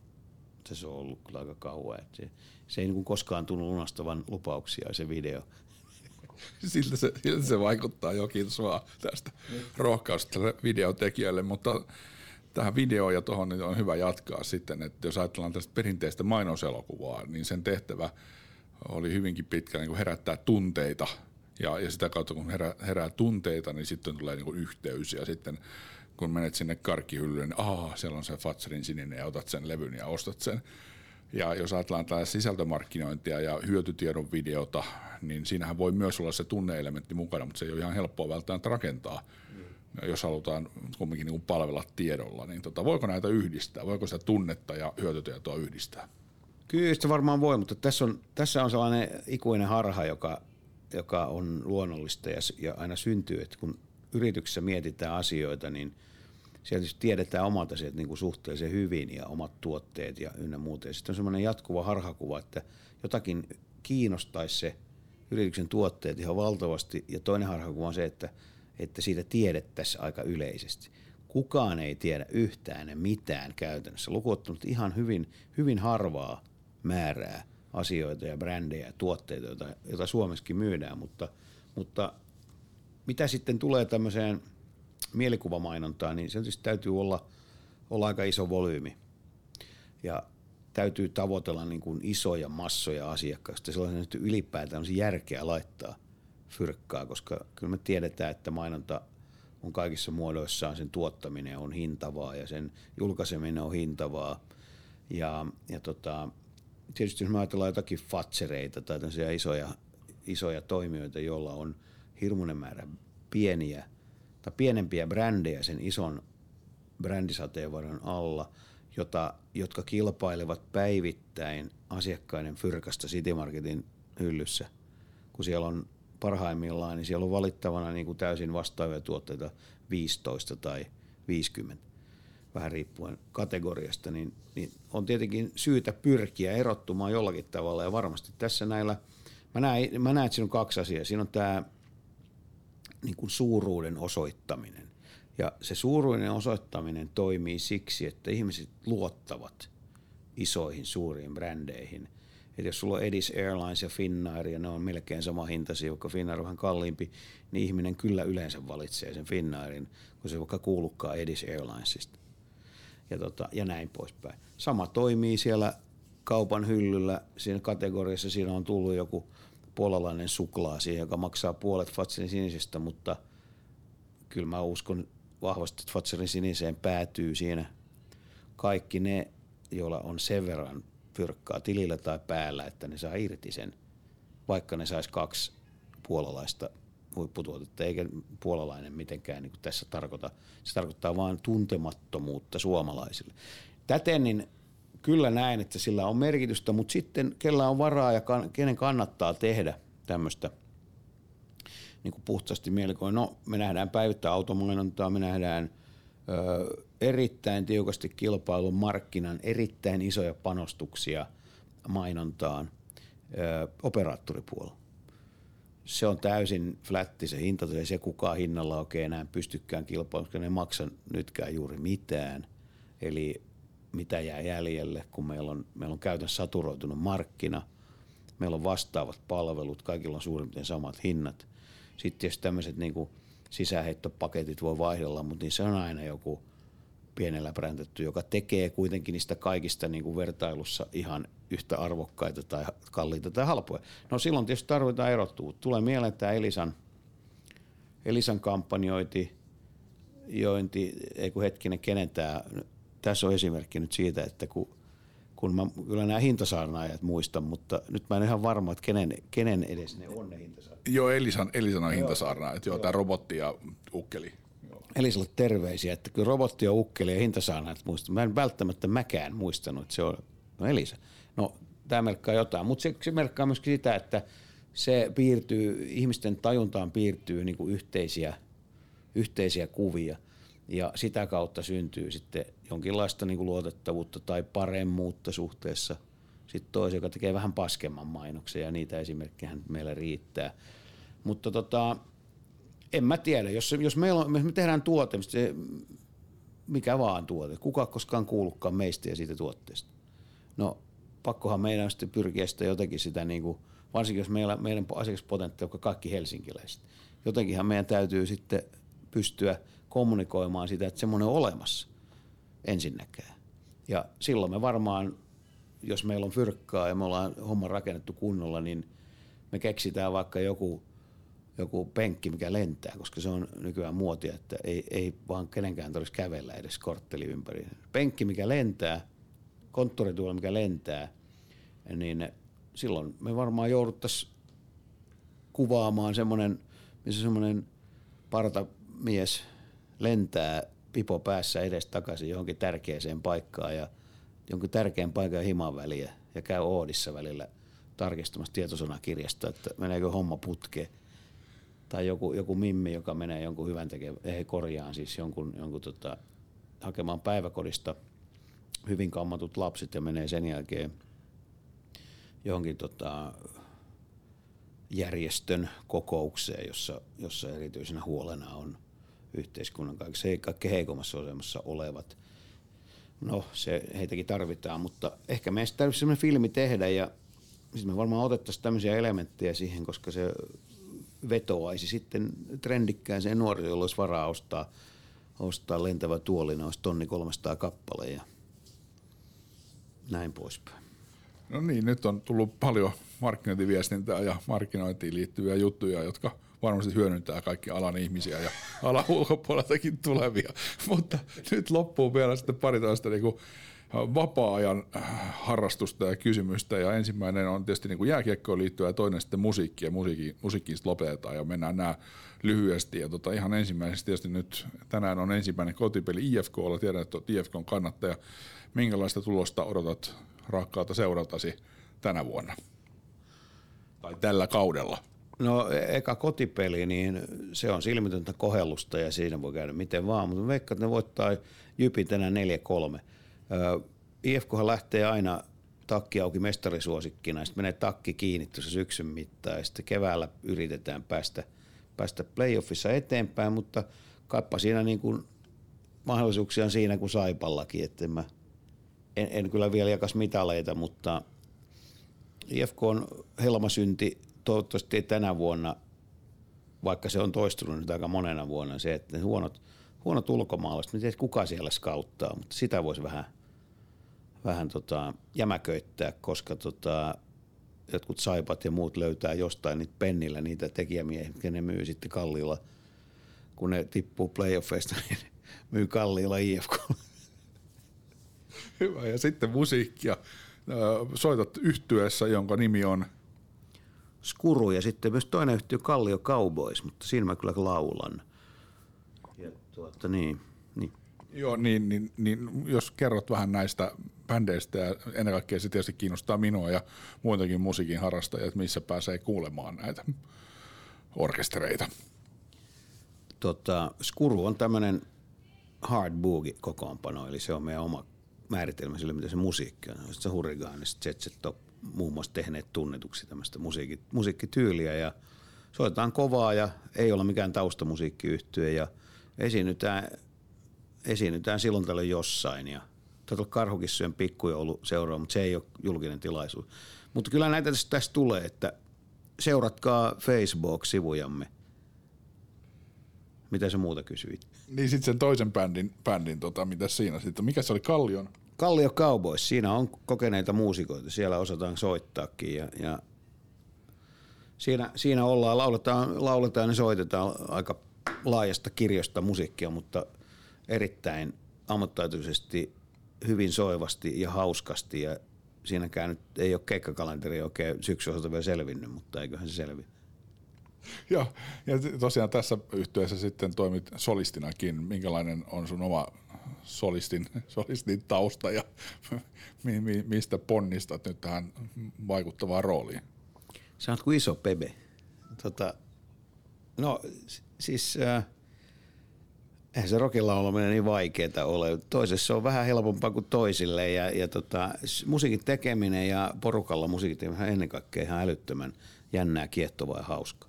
Se on ollut aika kauan. Se, se ei niin koskaan tunnu lunastavan lupauksia se video. Siltä se, siltä se vaikuttaa jo, kiitos vaan tästä rohkausta videotekijälle, mutta tähän videoon ja tuohon niin on hyvä jatkaa sitten, että jos ajatellaan tästä perinteistä mainoselokuvaa, niin sen tehtävä oli hyvinkin pitkä niin kuin herättää tunteita ja, ja sitä kautta kun herää, herää tunteita, niin sitten tulee niin kuin yhteys ja sitten kun menet sinne karkkihyllyyn, niin aah, siellä on se Fatserin sininen ja otat sen levyn ja ostat sen. Ja jos ajatellaan tätä sisältömarkkinointia ja hyötytiedon videota, niin siinähän voi myös olla se tunneelementti mukana, mutta se ei ole ihan helppoa välttämättä rakentaa, mm. jos halutaan kumminkin niin palvella tiedolla. Niin tota, voiko näitä yhdistää? Voiko sitä tunnetta ja hyötytietoa yhdistää? Kyllä sitä varmaan voi, mutta tässä on, tässä on sellainen ikuinen harha, joka, joka on luonnollista ja, ja aina syntyy, että kun yrityksessä mietitään asioita, niin – sieltä tiedetään omat asiat niin kuin suhteellisen hyvin ja omat tuotteet ja ynnä muuta. Sitten on semmoinen jatkuva harhakuva, että jotakin kiinnostaisi se yrityksen tuotteet ihan valtavasti. Ja toinen harhakuva on se, että, että siitä tiedettäisiin aika yleisesti. Kukaan ei tiedä yhtään mitään käytännössä, lukuottamatta ihan hyvin, hyvin harvaa määrää asioita ja brändejä ja tuotteita, joita, joita Suomessakin myydään, mutta, mutta mitä sitten tulee tämmöiseen – mielikuvamainontaa, niin se täytyy olla, olla aika iso volyymi. Ja täytyy tavoitella niin kuin isoja massoja asiakkaista. Sellaisen että ylipäätään on järkeä laittaa fyrkkaa, koska kyllä me tiedetään, että mainonta on kaikissa muodoissaan, sen tuottaminen on hintavaa ja sen julkaiseminen on hintavaa. Ja, ja tota, tietysti jos me ajatellaan jotakin fatsereita tai isoja, isoja toimijoita, joilla on hirmuinen määrä pieniä tai pienempiä brändejä sen ison brändisateenvarjon alla, jota, jotka kilpailevat päivittäin asiakkaiden fyrkasta City Marketin hyllyssä. Kun siellä on parhaimmillaan, niin siellä on valittavana niin kuin täysin vastaavia tuotteita 15 tai 50 vähän riippuen kategoriasta, niin, niin on tietenkin syytä pyrkiä erottumaan jollakin tavalla. Ja varmasti tässä näillä, mä näen, mä näen että siinä on kaksi asiaa. Siinä on tämä niin kuin suuruuden osoittaminen. Ja se suuruuden osoittaminen toimii siksi, että ihmiset luottavat isoihin suuriin brändeihin. Että jos sulla on Edis Airlines ja Finnair ja ne on melkein sama hintaisia, vaikka Finnair on vähän kalliimpi, niin ihminen kyllä yleensä valitsee sen Finnairin, kun se vaikka kuulukkaa Edis Airlinesista. Ja, tota, ja näin poispäin. Sama toimii siellä kaupan hyllyllä, siinä kategoriassa siinä on tullut joku puolalainen suklaa siihen, joka maksaa puolet Fatserin sinisestä, mutta kyllä mä uskon vahvasti, että Fatserin siniseen päätyy siinä kaikki ne, joilla on sen verran fyrkkaa tilillä tai päällä, että ne saa irti sen, vaikka ne saisi kaksi puolalaista huipputuotetta, eikä puolalainen mitenkään niin tässä tarkoita. Se tarkoittaa vain tuntemattomuutta suomalaisille. Täten niin kyllä näen, että sillä on merkitystä, mutta sitten kellä on varaa ja kenen kannattaa tehdä tämmöistä niin kuin puhtaasti mielikoin. No, me nähdään päivittää automainontaa, me nähdään ö, erittäin tiukasti kilpailun markkinan, erittäin isoja panostuksia mainontaan ö, operaattoripuolella. Se on täysin flätti se hinta, ei se kukaan hinnalla oikein enää pystykään kilpailuun, koska ne maksa nytkään juuri mitään. Eli mitä jää jäljelle, kun meillä on, meillä on käytännössä saturoitunut markkina, meillä on vastaavat palvelut, kaikilla on suurin piirtein samat hinnat. Sitten jos tämmöiset niin sisäheittopaketit voi vaihdella, mutta se on aina joku pienellä brändetty, joka tekee kuitenkin niistä kaikista niin kuin vertailussa ihan yhtä arvokkaita tai kalliita tai halpoja. No silloin tietysti tarvitaan erottuvuutta. Tulee mieleen tämä Elisan, Elisan kampanjointi, jointi, ei kun hetkinen, kenen tämä tässä on esimerkki nyt siitä, että kun, kun mä kyllä nämä hintasaarnaajat muistan, mutta nyt mä en ihan varma, että kenen, kenen edes ne on ne hintasaarnaajat. Joo, Elisan, Elisan on hintasaarnaajat, joo, joo. tämä robotti ja ukkeli. Elisalle terveisiä, että kyllä robotti ja ukkeli ja hintasaarnaajat muistan. Mä en välttämättä mäkään muistanut, että se on no Elisa. No, tämä merkkaa jotain, mutta se, se merkkaa myöskin sitä, että se piirtyy, ihmisten tajuntaan piirtyy niin kuin yhteisiä, yhteisiä kuvia – ja sitä kautta syntyy sitten jonkinlaista niin kuin luotettavuutta tai paremmuutta suhteessa sitten toisen, joka tekee vähän paskemman mainoksen ja niitä esimerkkejä meillä riittää. Mutta tota, en mä tiedä, jos, jos meillä on, me tehdään tuote, se, mikä vaan tuote, kuka koskaan kuullutkaan meistä ja siitä tuotteesta. No pakkohan meidän sitten pyrkiä sitä jotenkin sitä, niin kuin, varsinkin jos meillä, meidän asiakaspotentiaali on kaikki helsinkiläiset. Jotenkinhan meidän täytyy sitten pystyä – kommunikoimaan sitä, että semmoinen on olemassa ensinnäkään. Ja silloin me varmaan, jos meillä on fyrkkaa ja me ollaan homma rakennettu kunnolla, niin me keksitään vaikka joku, joku penkki, mikä lentää, koska se on nykyään muotia, että ei, ei vaan kenenkään tarvitsisi kävellä edes kortteli ympäri. Penkki, mikä lentää, konttorituoli, mikä lentää, niin silloin me varmaan jouduttaisiin kuvaamaan semmoinen, missä semmoinen partamies – lentää pipo päässä edes takaisin johonkin tärkeäseen paikkaan ja jonkun tärkeän paikan himan väliä ja käy Oodissa välillä tarkistamassa tietosanakirjasta, että meneekö homma putkeen. Tai joku, joku mimmi, joka menee jonkun hyvän tekevän, ei korjaan siis jonkun, jonkun tota, hakemaan päiväkodista hyvin kammatut lapset ja menee sen jälkeen johonkin tota, järjestön kokoukseen, jossa, jossa erityisenä huolena on – yhteiskunnan kaikissa kaikkein heikommassa asemassa olevat. No, se heitäkin tarvitaan, mutta ehkä meistä täytyisi sellainen filmi tehdä ja sitten me varmaan otettaisiin tämmöisiä elementtejä siihen, koska se vetoaisi sitten trendikkääseen nuori, jolla olisi varaa ostaa, ostaa lentävä tuoli, ne olisi tonni 300 kappale ja näin poispäin. No niin, nyt on tullut paljon markkinointiviestintää ja markkinointiin liittyviä juttuja, jotka – varmasti hyödyntää kaikki alan ihmisiä ja alan ulkopuoleltakin tulevia. Mutta nyt loppuu vielä sitten pari toista niin vapaa-ajan harrastusta ja kysymystä. Ja ensimmäinen on tietysti niin jääkiekkoon liittyvä ja toinen sitten musiikki. Ja musiikki, musiikkiin lopetetaan ja mennään nämä lyhyesti. Ja tota, ihan ensimmäiseksi tietysti nyt tänään on ensimmäinen kotipeli IFKlla. Tiedän, että olet IFKn kannattaja. Minkälaista tulosta odotat rakkaalta seuraltasi tänä vuonna? Tai tällä kaudella? No eka kotipeli, niin se on silmitöntä kohellusta ja siinä voi käydä miten vaan, mutta veikkaan, että ne voittaa Jypin tänään 4-3. IFK lähtee aina takki auki mestarisuosikkina, sitten menee takki kiinni tuossa syksyn mittaan ja sitten keväällä yritetään päästä, päästä playoffissa eteenpäin, mutta kappa siinä niin kuin mahdollisuuksia on siinä kuin Saipallakin, että mä en, en kyllä vielä jakas mitaleita, mutta IFK on helmasynti toivottavasti ei tänä vuonna, vaikka se on toistunut nyt aika monena vuonna, se, että ne huonot, huonot ulkomaalaiset, niin kuka siellä skauttaa, mutta sitä voisi vähän, vähän tota, jämäköittää, koska tota, jotkut saipat ja muut löytää jostain niitä pennillä niitä tekijämiehiä, jotka ne myy sitten kalliilla, kun ne tippuu playoffeista, niin myy kalliilla IFK. Hyvä, ja sitten musiikkia. Soitat yhtyessä, jonka nimi on – Skuru ja sitten myös toinen yhtiö Kallio Cowboys, mutta siinä mä kyllä laulan. Ja tuota, niin, niin. Joo, niin, niin, niin, jos kerrot vähän näistä bändeistä ja ennen kaikkea se tietysti kiinnostaa minua ja muitakin musiikin harrastajia, että missä pääsee kuulemaan näitä orkestereita. Tota, Skuru on tämmöinen hard boogie kokoonpano, eli se on meidän oma määritelmä sille, mitä se musiikki on. Se hurrigaanista, jet top muun muassa tehneet tunnetuksi tämmöistä musiikki, musiikkityyliä ja soitetaan kovaa ja ei ole mikään taustamusiikkiyhtyö ja esiinnytään, esiinnytään silloin tällöin jossain ja Totta Karhukissojen pikkujoulu seuraa, mutta se ei ole julkinen tilaisuus. Mutta kyllä näitä tästä, tästä tulee, että seuratkaa Facebook-sivujamme. Mitä se muuta kysyit? Niin sitten sen toisen bändin, bändin tota, mitä siinä sitten, mikä se oli Kallion? Kallio Cowboys, siinä on kokeneita muusikoita, siellä osataan soittaakin ja, ja siinä, siinä ollaan, lauletaan, lauletaan ja soitetaan aika laajasta kirjosta musiikkia, mutta erittäin ammattitaitoisesti, hyvin soivasti ja hauskasti ja siinäkään nyt ei ole keikkakalenteri oikein syksy osalta vielä selvinnyt, mutta eiköhän se selviä. Joo, ja tosiaan tässä yhteydessä sitten toimit solistinakin. Minkälainen on sun oma solistin, solistin tausta ja mi, mi, mistä ponnistat nyt tähän vaikuttavaan rooliin? Sä oot kuin iso pebe. Tota, no siis äh, eihän se rokilla oleminen niin vaikeaa ole. Toisessa on vähän helpompaa kuin toisille ja, ja tota, musiikin tekeminen ja porukalla musiikin tekeminen ennen kaikkea ihan älyttömän jännää, kiehtovaa ja hauskaa.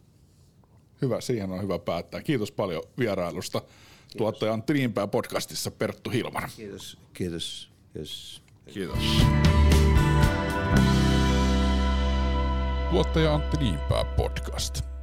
Hyvä, siihen on hyvä päättää. Kiitos paljon vierailusta. Kiitos. Tuottaja Antti Niinpää podcastissa Perttu Hilman. Kiitos, kiitos, kiitos. Kiitos. Tuottaja Antti Niinpää podcast.